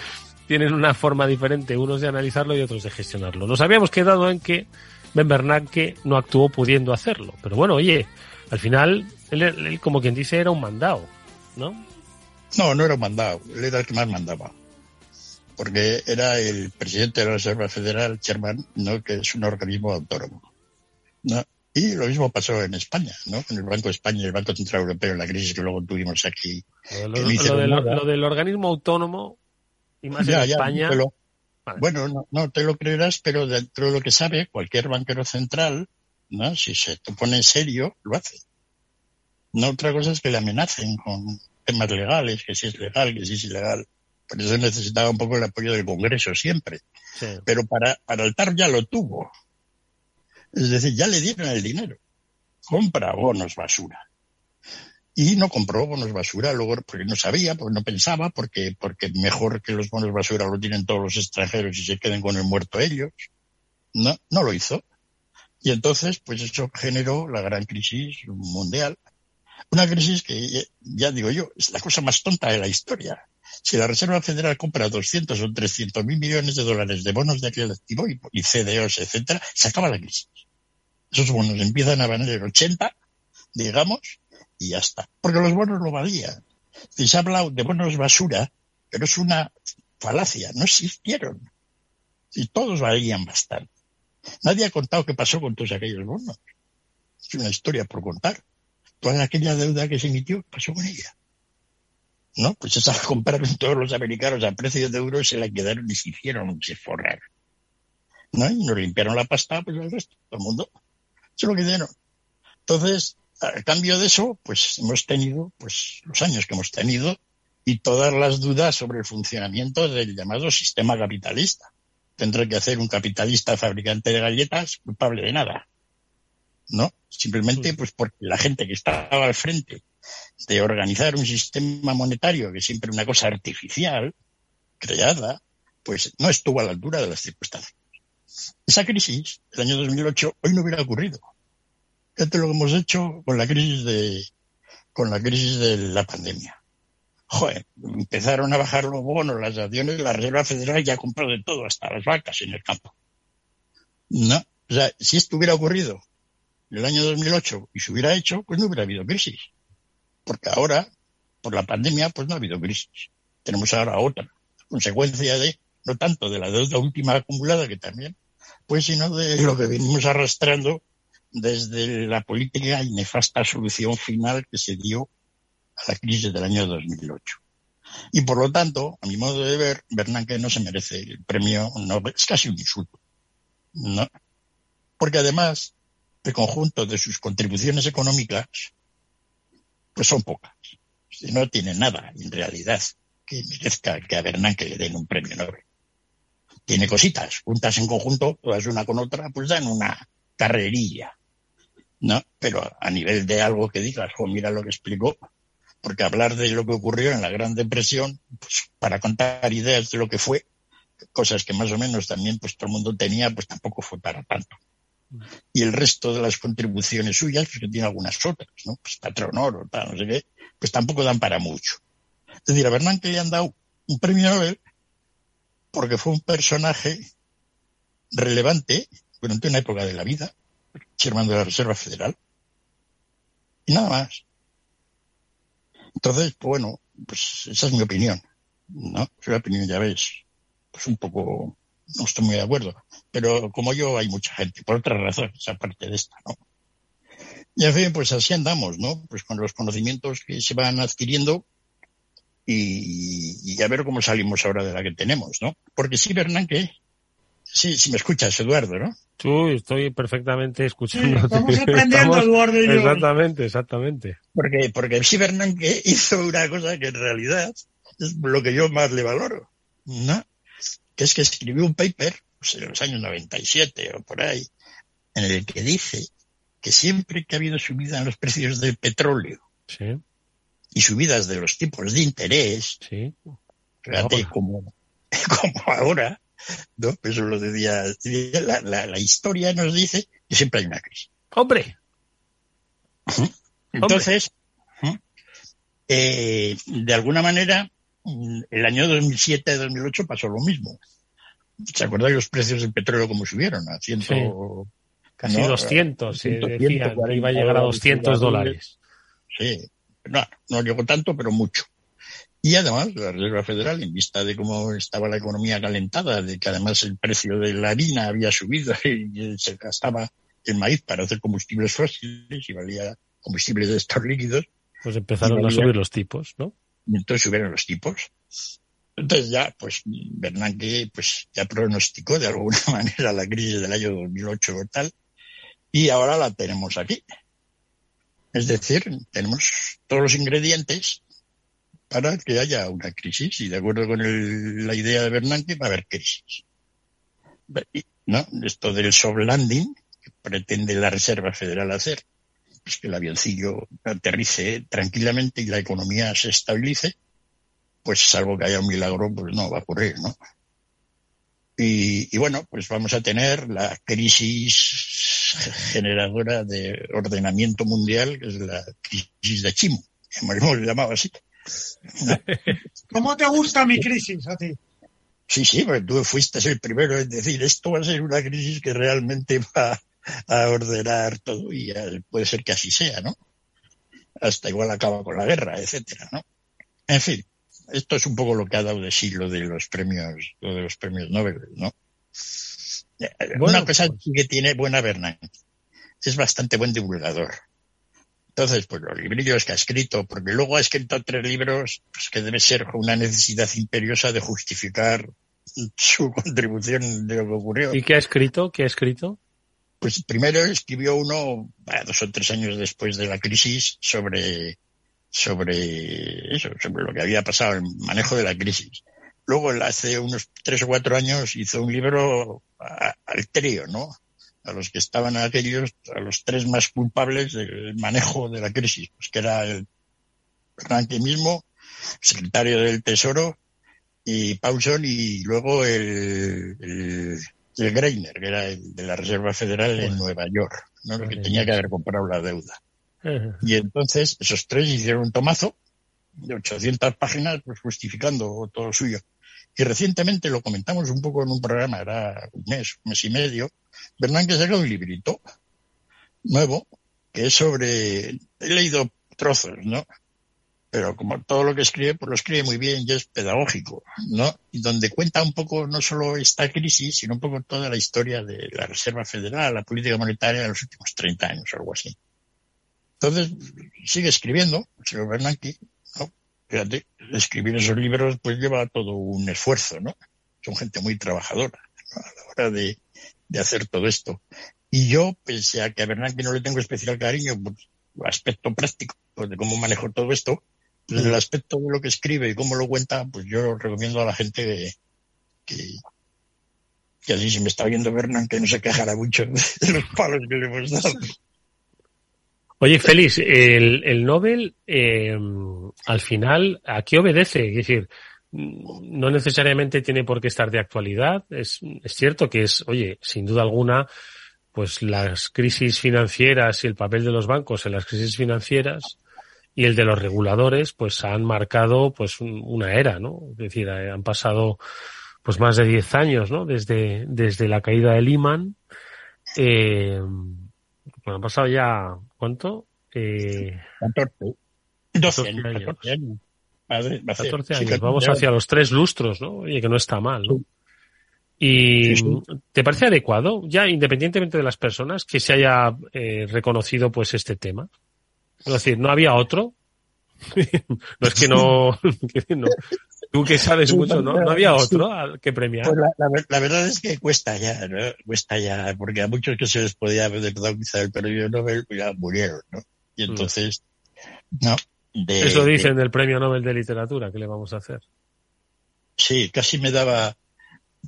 tienen una forma diferente, unos de analizarlo y otros de gestionarlo. Nos habíamos quedado en que Ben Bernanke no actuó pudiendo hacerlo, pero bueno, oye, al final, él, como quien dice, era un mandado, ¿no? No, no era un mandado, él era el que más mandaba porque era el presidente de la Reserva Federal, Sherman, ¿no? que es un organismo autónomo. ¿no? Y lo mismo pasó en España, ¿no? Con el Banco de España y el Banco Central Europeo, en la crisis que luego tuvimos aquí. Lo, del, organismo autónomo y más en España. Bueno, no, te lo creerás, pero dentro de lo que sabe cualquier banquero central, ¿no? Si se te pone en serio, lo hace. No otra cosa es que le amenacen con temas legales, que si es legal, que si es ilegal. Por eso necesitaba un poco el apoyo del Congreso siempre. Pero para, para el TAR ya lo tuvo. Es decir, ya le dieron el dinero. Compra bonos basura. Y no compró bonos basura, luego porque no sabía, porque no pensaba, porque, porque mejor que los bonos basura lo tienen todos los extranjeros y se queden con el muerto ellos. No, no lo hizo. Y entonces, pues eso generó la gran crisis mundial. Una crisis que, ya digo yo, es la cosa más tonta de la historia. Si la Reserva Federal compra 200 o 300 mil millones de dólares de bonos de aquel activo y, CDOs, etcétera, se acaba la crisis. Esos bonos empiezan a valer 80, digamos, y ya está. Porque los bonos lo valían. Y se ha hablado de bonos basura, pero es una falacia, no existieron. Y todos valían bastante. Nadie ha contado qué pasó con todos aquellos bonos. Es una historia por contar. Toda aquella deuda que se emitió, ¿qué pasó con ella? ¿No? Pues esa la compraron todos los americanos a precio de euros, se la quedaron y se hicieron, se forraron. ¿No? Y nos limpiaron la pasta, pues el resto, todo el mundo. Eso es lo que dieron. Entonces, a cambio de eso, pues hemos tenido, pues, los años que hemos tenido y todas las dudas sobre el funcionamiento del llamado sistema capitalista. Tendrá que hacer un capitalista fabricante de galletas culpable de nada. ¿No? Simplemente pues porque la gente que estaba al frente de organizar un sistema monetario, que es siempre una cosa artificial, creada, pues no estuvo a la altura de las circunstancias. Esa crisis, el año 2008, hoy no hubiera ocurrido. Fíjate lo que hemos hecho con la crisis de, con la crisis de la pandemia joder, empezaron a bajar los bonos, las acciones, la Reserva Federal ya compró de todo, hasta las vacas en el campo. No, o sea, si esto hubiera ocurrido en el año 2008 y se hubiera hecho, pues no hubiera habido crisis. Porque ahora, por la pandemia, pues no ha habido crisis. Tenemos ahora otra consecuencia de, no tanto de la deuda última acumulada, que también, pues sino de lo que venimos arrastrando desde la política y nefasta solución final que se dio a la crisis del año 2008. Y por lo tanto, a mi modo de ver, Bernanke no se merece el premio Nobel. Es casi un insulto. ¿no? Porque además, el conjunto de sus contribuciones económicas, pues son pocas. No tiene nada, en realidad, que merezca que a Bernanke le den un premio Nobel. Tiene cositas, juntas en conjunto, todas una con otra, pues dan una carrerilla. ¿No? Pero a nivel de algo que digas, o mira lo que explicó, porque hablar de lo que ocurrió en la Gran Depresión, pues, para contar ideas de lo que fue, cosas que más o menos también pues todo el mundo tenía, pues tampoco fue para tanto. Y el resto de las contribuciones suyas, pues que tiene algunas otras, ¿no? Pues patrón oro, tal, no sé qué, pues tampoco dan para mucho. Es decir, a Bernanke le han dado un premio Nobel porque fue un personaje relevante durante una época de la vida, chairman la Reserva Federal, y nada más. Entonces, pues bueno, pues esa es mi opinión, ¿no? Es una opinión, ya ves, pues un poco, no estoy muy de acuerdo, pero como yo hay mucha gente, por otras razones, aparte de esta, ¿no? Y en fin, pues así andamos, ¿no? Pues con los conocimientos que se van adquiriendo y, y a ver cómo salimos ahora de la que tenemos, ¿no? Porque sí, Bernanke, sí, sí me escuchas, Eduardo, ¿no? Tú, estoy perfectamente escuchando. estamos [laughs] aprendiendo, Eduardo y yo. Exactamente, exactamente. Porque, porque sí, Bernanke [laughs] hizo una cosa que en realidad es lo que yo más le valoro, ¿no? Que es que escribió un paper, pues en los años 97 o por ahí, en el que dice que siempre que ha habido subida en los precios del petróleo Sí, y subidas de los tipos de interés, sí. fíjate, como, [laughs] como ahora, ¿no? Eso lo decía, la, la, la historia nos dice que siempre hay una crisis. ¡Hombre! [laughs] Entonces, eh, de alguna manera, el año 2007-2008 pasó lo mismo. ¿Se acuerdan los precios del petróleo como subieron? A ciento, Sí. Casi ¿no? 200, se 100, decía, 140 iba a llegar a 200 dólares. Sí, no, no llegó tanto, pero mucho. Y además, la Reserva Federal, en vista de cómo estaba la economía calentada, de que además el precio de la harina había subido [laughs] y se gastaba el maíz para hacer combustibles fósiles y valía combustibles de estos líquidos, Pues empezaron a subir los tipos, ¿no? y entonces subieron los tipos. Entonces ya, pues Bernanke pues, ya pronosticó de alguna [laughs] manera la crisis del año 2008 o tal, y ahora la tenemos aquí. Es decir, tenemos todos los ingredientes para que haya una crisis, y de acuerdo con el- la idea de Bernanke va a haber crisis. ¿No? Esto del soft landing, que pretende la Reserva Federal hacer, pues que el avioncillo aterrice tranquilamente y la economía se estabilice, pues salvo que haya un milagro, pues no va a ocurrir, ¿no? Y, y bueno, pues vamos a tener la crisis generadora de ordenamiento mundial, que es la crisis de Chimo, hemos llamado así. [laughs] ¿Cómo te gusta mi crisis a ti? Sí, sí, porque tú fuiste el primero en decir esto va a ser una crisis que realmente va, a ordenar todo y puede ser que así sea, ¿no? Hasta igual acaba con la guerra, etcétera, ¿no? En fin, esto es un poco lo que ha dado de sí lo de los premios, lo de los premios Nobel, ¿no? Eh, una cosa pues que tiene buena Bernanke es bastante buen divulgador. Entonces, pues los librillos que ha escrito, porque luego ha escrito tres libros, pues que debe ser una necesidad imperiosa de justificar su [laughs] contribución de lo que ocurrió. ¿Y qué ha escrito? ¿Qué ha escrito? Pues primero escribió uno, dos o tres años después de la crisis, sobre, sobre eso, sobre lo que había pasado, el manejo de la crisis. Luego, hace unos tres o cuatro años, hizo un libro al trío, ¿no? a los que estaban aquellos, a los tres más culpables del manejo de la crisis, pues que era el Bernanke mismo, secretario del Tesoro, y Paulson, y luego el, el, Greiner, que era el de la Reserva Federal en Nueva York, ¿no? que tenía que haber comprado la deuda. Y entonces esos tres hicieron un tomazo de 800 páginas pues justificando todo suyo. Y recientemente lo comentamos un poco en un programa, era un mes, un mes y medio, Bernanke saca un librito nuevo que es sobre, he leído trozos, ¿no? Pero como todo lo que escribe, pues lo escribe muy bien y es pedagógico, ¿no? Y donde cuenta un poco no solo esta crisis, sino un poco toda la historia de la Reserva Federal, la política monetaria de los últimos 30 años algo así. Entonces, sigue escribiendo, señor Bernanke, ¿no? Fíjate, escribir esos libros pues lleva todo un esfuerzo, ¿no? Son gente muy trabajadora a la hora de, de hacer todo esto. Y yo, pese a que a Bernanke no le tengo especial cariño por el aspecto práctico pues, de cómo manejo todo esto, pues, el aspecto de lo que escribe y cómo lo cuenta, pues yo recomiendo a la gente que, que, así si me está viendo Bernanke no se quejará mucho [laughs] de los palos que le hemos dado. Oye, Félix, el, el Nobel, eh, al final, ¿a qué obedece? Es decir, no necesariamente tiene por qué estar de actualidad. Es, cierto que es, oye, sin duda alguna, pues las crisis financieras y el papel de los bancos en las crisis financieras y el de los reguladores, pues han marcado pues una era, ¿no? Es decir, eh, han pasado pues más de 10 años, ¿no? Desde, desde la caída de Lehman. Eh, bueno, han pasado ya, ¿cuánto? Eh, 14. 12 años. 14 años. Vamos hacia los tres lustros, ¿no? Oye, que no está mal, ¿no? ¿Y te parece adecuado, ya independientemente de las personas, que se haya eh, reconocido pues este tema? Es decir, ¿no había otro? No es [laughs] que no, Tú que sabes mucho, ¿no? ¿No había otro que premiar? Pues la, verdad es que cuesta ya, ¿no? Cuesta ya, porque a muchos que se les podía haber dado quizá el premio Nobel pues ya murieron, ¿no? Y mm. entonces, no, eso dicen del Premio Nobel de Literatura, ¿qué le vamos a hacer? Sí, casi me daba,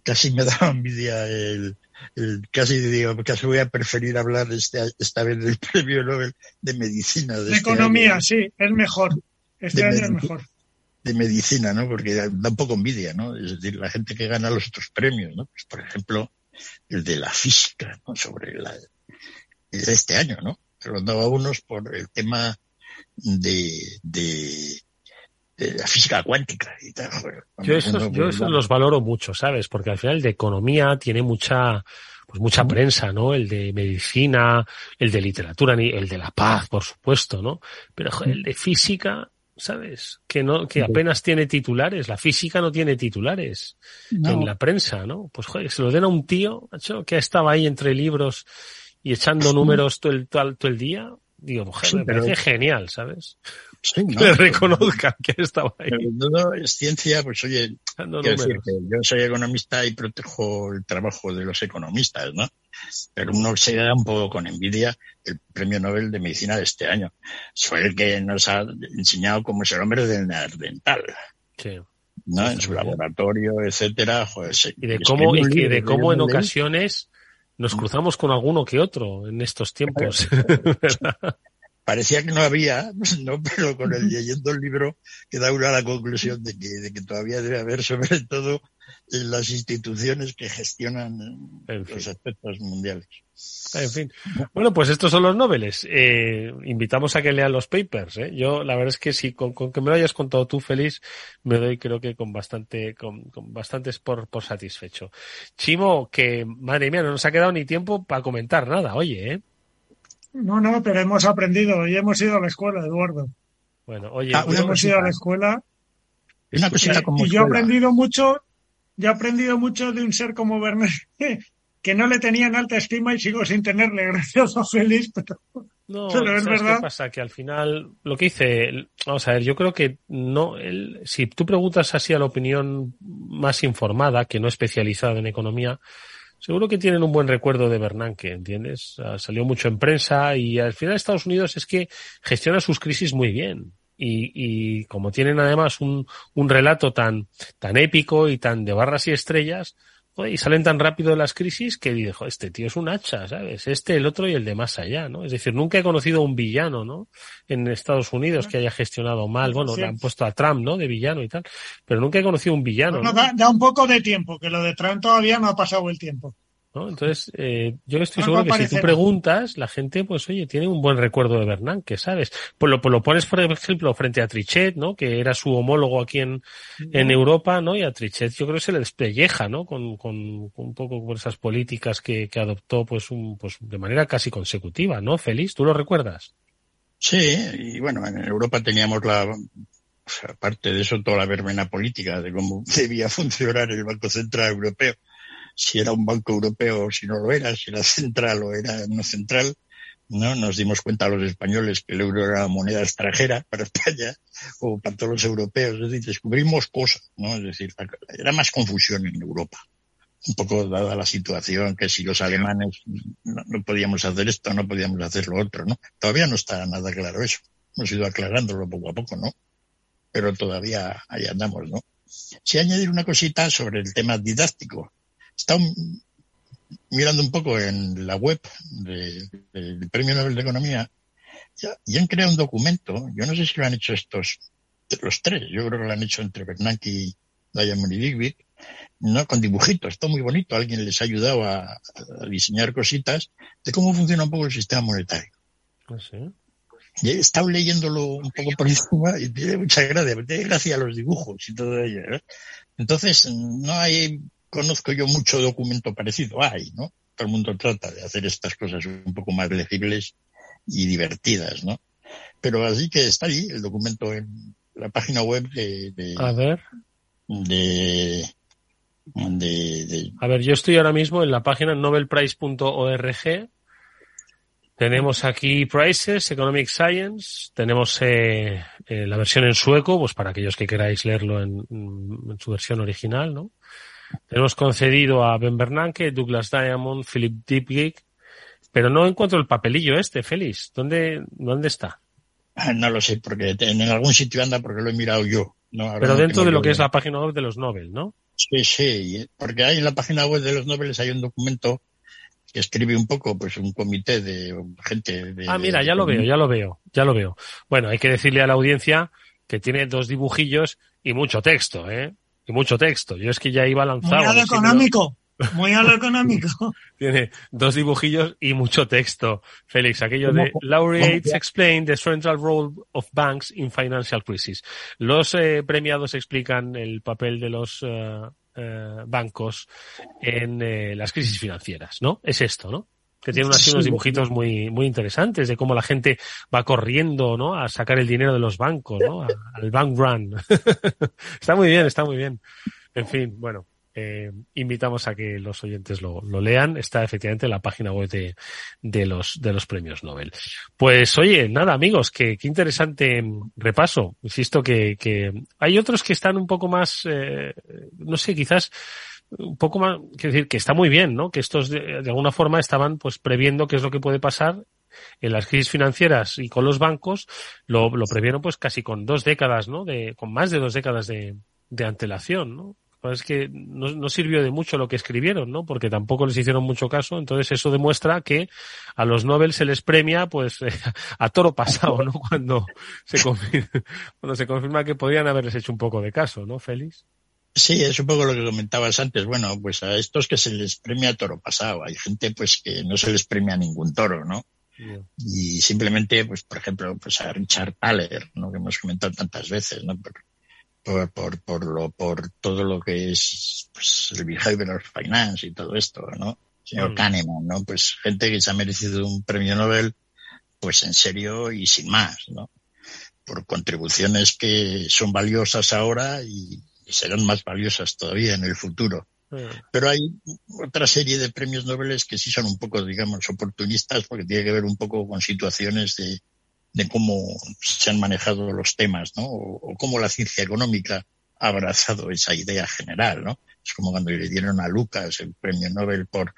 casi me daba envidia el, casi digo, casi voy a preferir hablar este, esta vez del [laughs] Premio Nobel de Medicina. De, este Economía, sí, es mejor. Este año es mejor. De medicina, ¿no? Porque da un poco envidia, ¿no? Es decir, la gente que gana los otros premios, ¿no? Pues, por ejemplo, el de la física, ¿no? Sobre la, de este año, ¿no? Se lo daba a unos por el tema de, de, la física cuántica y tal. yo eso, yo eso los valoro mucho, ¿sabes? Porque al final de economía tiene mucha, pues mucha prensa, ¿no? El de medicina, el de literatura, el de la paz, por supuesto, ¿no? Pero el de física, ¿sabes? Que no, que apenas tiene titulares. La física no tiene titulares en la prensa, ¿no? Pues joder, se lo den a un tío, macho, que estaba ahí entre libros y echando números todo el, todo el día. Digo, mujer, me parece genial, ¿sabes? Sí, ¿no? Que reconozcan que estaba ahí. Pero es ciencia, pues oye, yo soy economista y protejo el trabajo de los economistas, ¿no? Pero uno se da un poco con envidia el premio Nobel de Medicina de este año. Fue el que nos ha enseñado cómo es el hombre del dental. Sí. ¿no? En su laboratorio, etcétera. y de cómo, y de cómo en ocasiones nos cruzamos con alguno que otro en estos tiempos. [laughs] [laughs] parecía que no había, [laughs] no, pero con el leyendo el libro queda uno a la conclusión de que, de que todavía debe haber, sobre [laughs] todo en las instituciones que gestionan los aspectos mundiales. En fin. Bueno, pues estos son los noveles. Eh, invitamos a que lean los papers. ¿eh? Yo, la verdad es que si con, que me lo hayas contado tú, feliz, me doy creo que con bastante, con, con bastantes por, por satisfecho. Chimo, que madre mía, no nos ha quedado ni tiempo para comentar nada, oye, ¿eh? No, no, pero hemos aprendido y hemos ido a la escuela, Eduardo. Bueno, oye, ah, hemos ido a la escuela. Una cosita como y yo he aprendido mucho, yo he aprendido mucho de un ser como Werner, [laughs] que no le tenían alta estima y sigo sin tenerle, [laughs] gracias a Félix, pero, no, [laughs] es verdad. ¿Qué pasa? Que al final, lo que hice, vamos a ver, yo creo que no, el, si tú preguntas así a la opinión más informada, que no especializada en economía, seguro que tienen un buen recuerdo de Bernanke, ¿entiendes? salió mucho en prensa y al final Estados Unidos es que gestiona sus crisis muy bien. Y, y como tienen además un, un relato tan, tan épico y tan de barras y estrellas, y salen tan rápido de las crisis que dijo, este tío es un hacha, ¿sabes? Este, el otro y el de más allá, ¿no? Es decir, nunca he conocido un villano, ¿no? En Estados Unidos que haya gestionado mal, bueno, le han puesto a Trump, ¿no? De villano y tal, pero nunca he conocido un villano. da, un poco de tiempo, que lo de Trump todavía no ha pasado el tiempo. ¿No? Entonces, eh, yo estoy seguro que si tú preguntas, la gente, pues oye, tiene un buen recuerdo de Bernanke, ¿sabes? Pues lo, pues lo pones, por ejemplo, frente a Trichet, ¿no? Que era su homólogo aquí en, en Europa, ¿no? Y a Trichet yo creo que se le despelleja, ¿no? Con, con, un poco por esas políticas que, que adoptó, pues, un, pues de manera casi consecutiva, ¿no? Feliz, ¿tú lo recuerdas? Sí, y bueno, en Europa teníamos la, aparte de eso, toda la verbena política de cómo [laughs] debía funcionar el Banco Central Europeo si era un banco europeo o si no lo era, si era central o era no central. ¿no? Nos dimos cuenta los españoles que el euro era moneda extranjera para [laughs] España o para todos los europeos. Es decir, descubrimos cosas, ¿no? Es decir, era más confusión en Europa. Un poco dada la situación que si los alemanes no, podíamos hacer esto, no podíamos hacer lo otro, ¿no? Todavía no está nada claro eso. Hemos ido aclarándolo poco a poco, ¿no? Pero todavía ahí andamos, ¿no? Si añadir una cosita sobre el tema didáctico, estado mirando un poco en la web del Premio Nobel de Economía y han creado un documento. Yo no sé si lo han hecho estos, los tres. Yo creo que lo han hecho entre Bernanke y Diamond y Digby, ¿no? Con dibujitos. Está muy bonito. Alguien les ha ayudado a, diseñar cositas de cómo funciona un poco el sistema monetario. ¿Ah, y he estado leyéndolo un poco por encima y tiene mucha gracia, tiene gracia a los dibujos y todo ello. Entonces, no hay conozco yo mucho documento parecido. Hay, ¿no? Todo el mundo trata de hacer estas cosas un poco más legibles y divertidas, ¿no? Pero así que está ahí el documento en la página web de... de a ver. De, de, A ver, yo estoy ahora mismo en la página nobelprice.org. Tenemos aquí Prices, Economic Science, tenemos eh, eh, la versión en sueco, pues para aquellos que queráis leerlo en, en su versión original, ¿no? Tenemos concedido a Ben Bernanke, Douglas Diamond, Philip Dipgick, pero no encuentro el papelillo este, Félix. ¿Dónde, dónde está? Ah, no lo sé, porque en algún sitio anda porque lo he mirado yo. pero dentro de lo que es la página web de los Nobel, ¿no? Sí, sí, porque hay en la página web de los Nobel hay un documento que escribe un poco, pues un comité de gente. De, ah, mira, ya lo veo, ya lo veo, ya lo veo. Bueno, hay que decirle a la audiencia que tiene dos dibujillos y mucho texto, ¿eh? Y mucho texto. Yo es que ya iba lanzado. Muy a lo económico. Muy a lo económico. [laughs] Tiene dos dibujillos y mucho texto. Félix, aquello de Laureates explain the central role of banks in financial crisis. Los eh, premiados explican el papel de los eh, eh, bancos en las crisis financieras, ¿no? Es esto, ¿no? Que tiene unos, dibujitos muy, muy interesantes de cómo la gente va corriendo, ¿no? A sacar el dinero de los bancos, ¿no? al bank run. [laughs] está muy bien, está muy bien. En fin, bueno, eh, invitamos a que los oyentes lo, lo, lean. Está efectivamente en la página web de, de, los, de los premios Nobel. Pues oye, nada amigos, que, qué interesante repaso. Insisto que, que hay otros que están un poco más, eh, no sé, quizás un poco más, quiero decir, que está muy bien, ¿no? Que estos de, alguna forma estaban pues previendo qué es lo que puede pasar en las crisis financieras y con los bancos, lo, lo previeron pues casi con dos décadas, ¿no? De, con más de dos décadas de, de antelación, ¿no? Es que no, sirvió de mucho lo que escribieron, ¿no? Porque tampoco les hicieron mucho caso. Entonces eso demuestra que a los Nobel se les premia, pues, [laughs] a toro pasado, ¿no? [laughs] Cuando se confirma, cuando se confirma que podían haberles hecho un poco de caso, ¿no, Félix? Sí, es un poco lo que comentabas antes. Bueno, pues a estos que se les premia toro pasado. Hay gente, pues, que no se les premia ningún toro, ¿no? Y simplemente, pues, por ejemplo, pues a Richard Thaler, ¿no? Que hemos comentado tantas veces, ¿no? Por, por, por, lo, por todo lo que es pues, el behavioral finance y todo esto, ¿no? Señor mm. Kahneman, ¿no? Pues gente que se ha merecido un premio Nobel, pues en serio y sin más, ¿no? Por contribuciones que son valiosas ahora y, y serán más valiosas todavía en el futuro. Pero hay otra serie de premios Nobel que sí son un poco, digamos, oportunistas porque tiene que ver un poco con situaciones de, de cómo se han manejado los temas, ¿no? O, cómo la ciencia económica ha abrazado esa idea general, ¿no? Es como cuando le dieron a Lucas el premio Nobel por,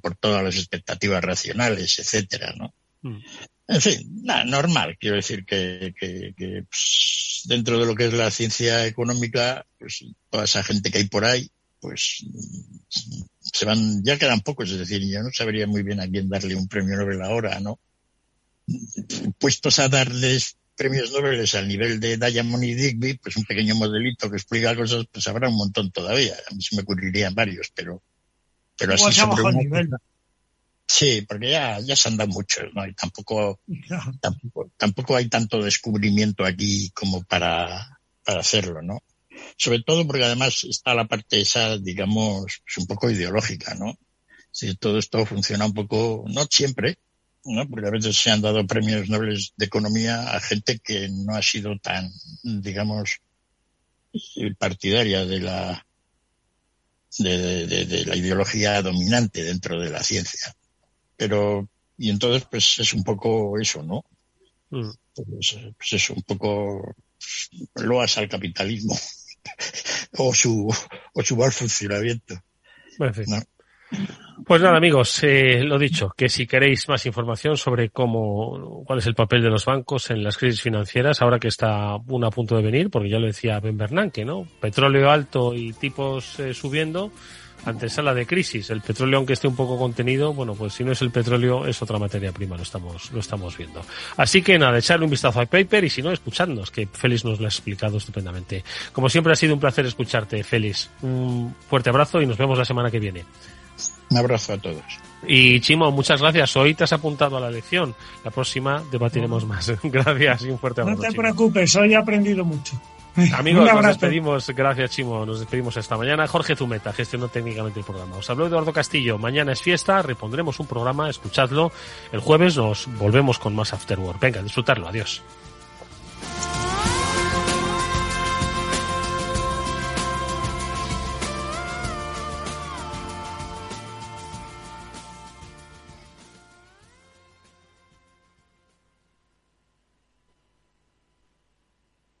por, todas las expectativas racionales, etcétera, ¿no? Mm. En fin, nada, normal. Quiero decir que, que, que pues, dentro de lo que es la ciencia económica, pues toda esa gente que hay por ahí, pues se van, ya quedan pocos, es decir, yo no sabría muy bien a quién darle un premio Nobel ahora, ¿no? Puestos a darles premios Nobel al nivel de Diamond y Digby, pues un pequeño modelito que explica cosas, pues habrá un montón todavía. A mí se me ocurrirían varios, pero, pero así sobre nivel. Sí, porque ya, ya se han dado muchos, ¿no? Y tampoco, tampoco, tampoco hay tanto descubrimiento aquí como para, para hacerlo, ¿no? sobre todo porque además está la parte esa, digamos, pues un poco ideológica, ¿no? Si todo esto funciona un poco, no siempre, ¿no? Porque a veces se han dado premios nobles de economía a gente que no ha sido tan, digamos, partidaria de la, de, de, la ideología dominante dentro de la ciencia. Pero, y entonces, pues es un poco eso, ¿no? Mm. Pues, pues, es un poco loas al capitalismo. [laughs] o su, o su mal funcionamiento. Pues nada, amigos, eh, lo dicho, que si queréis más información sobre cómo, cuál es el papel de los bancos en las crisis financieras, ahora que está uno a punto de venir, porque ya lo decía Ben Bernanke, ¿no? Petróleo alto y tipos eh, subiendo, antesala de crisis. El petróleo, aunque esté un poco contenido, bueno, pues si no es el petróleo, es otra materia prima, lo estamos, lo estamos viendo. Así que nada, echarle un vistazo al paper y si no, escuchadnos, que Félix nos lo ha explicado estupendamente. Como siempre ha sido un placer escucharte, Félix. Un fuerte abrazo y nos vemos la semana que viene. Un abrazo a todos. Y Chimo, muchas gracias. Hoy te has apuntado a la lección. La próxima debatiremos más. [laughs] gracias y un fuerte abrazo. No te preocupes, hoy he aprendido mucho. [laughs] Amigos, nos despedimos. Gracias, Chimo. Nos despedimos esta mañana. Jorge Zumeta gestionó técnicamente el programa. Os habló Eduardo Castillo. Mañana es fiesta. Repondremos un programa. Escuchadlo. El jueves nos volvemos con más Afterwork. Venga, disfrutarlo. Adiós.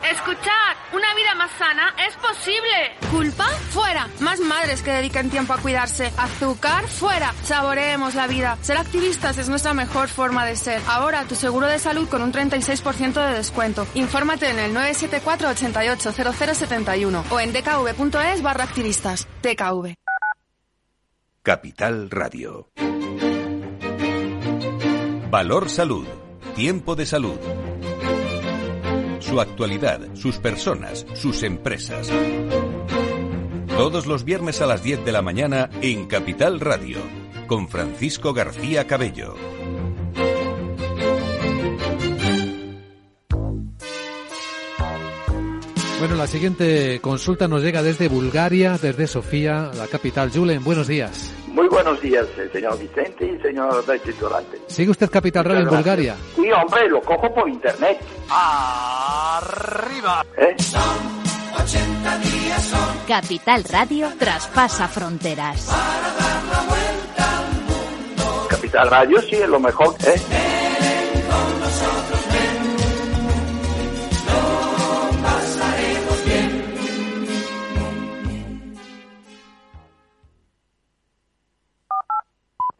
Escuchad, una vida más sana es posible. ¿Culpa? Fuera. Más madres que dediquen tiempo a cuidarse. Azúcar? Fuera. Saboreemos la vida. Ser activistas es nuestra mejor forma de ser. Ahora tu seguro de salud con un 36% de descuento. Infórmate en el 974 88 0071 o en dkv.es barra activistas. DKV. Capital Radio. Valor Salud. Tiempo de salud su actualidad, sus personas, sus empresas. Todos los viernes a las 10 de la mañana en Capital Radio, con Francisco García Cabello. Bueno, la siguiente consulta nos llega desde Bulgaria, desde Sofía, la capital. Julen, buenos días. Muy buenos días, eh, señor Vicente y señor Durante. ¿Sigue usted Capital Radio en Bulgaria? Sí, hombre, lo cojo por internet. ¡Arriba! ¿Eh? 80 días son. Capital Radio traspasa fronteras. Capital Radio sí es lo mejor, ¿eh?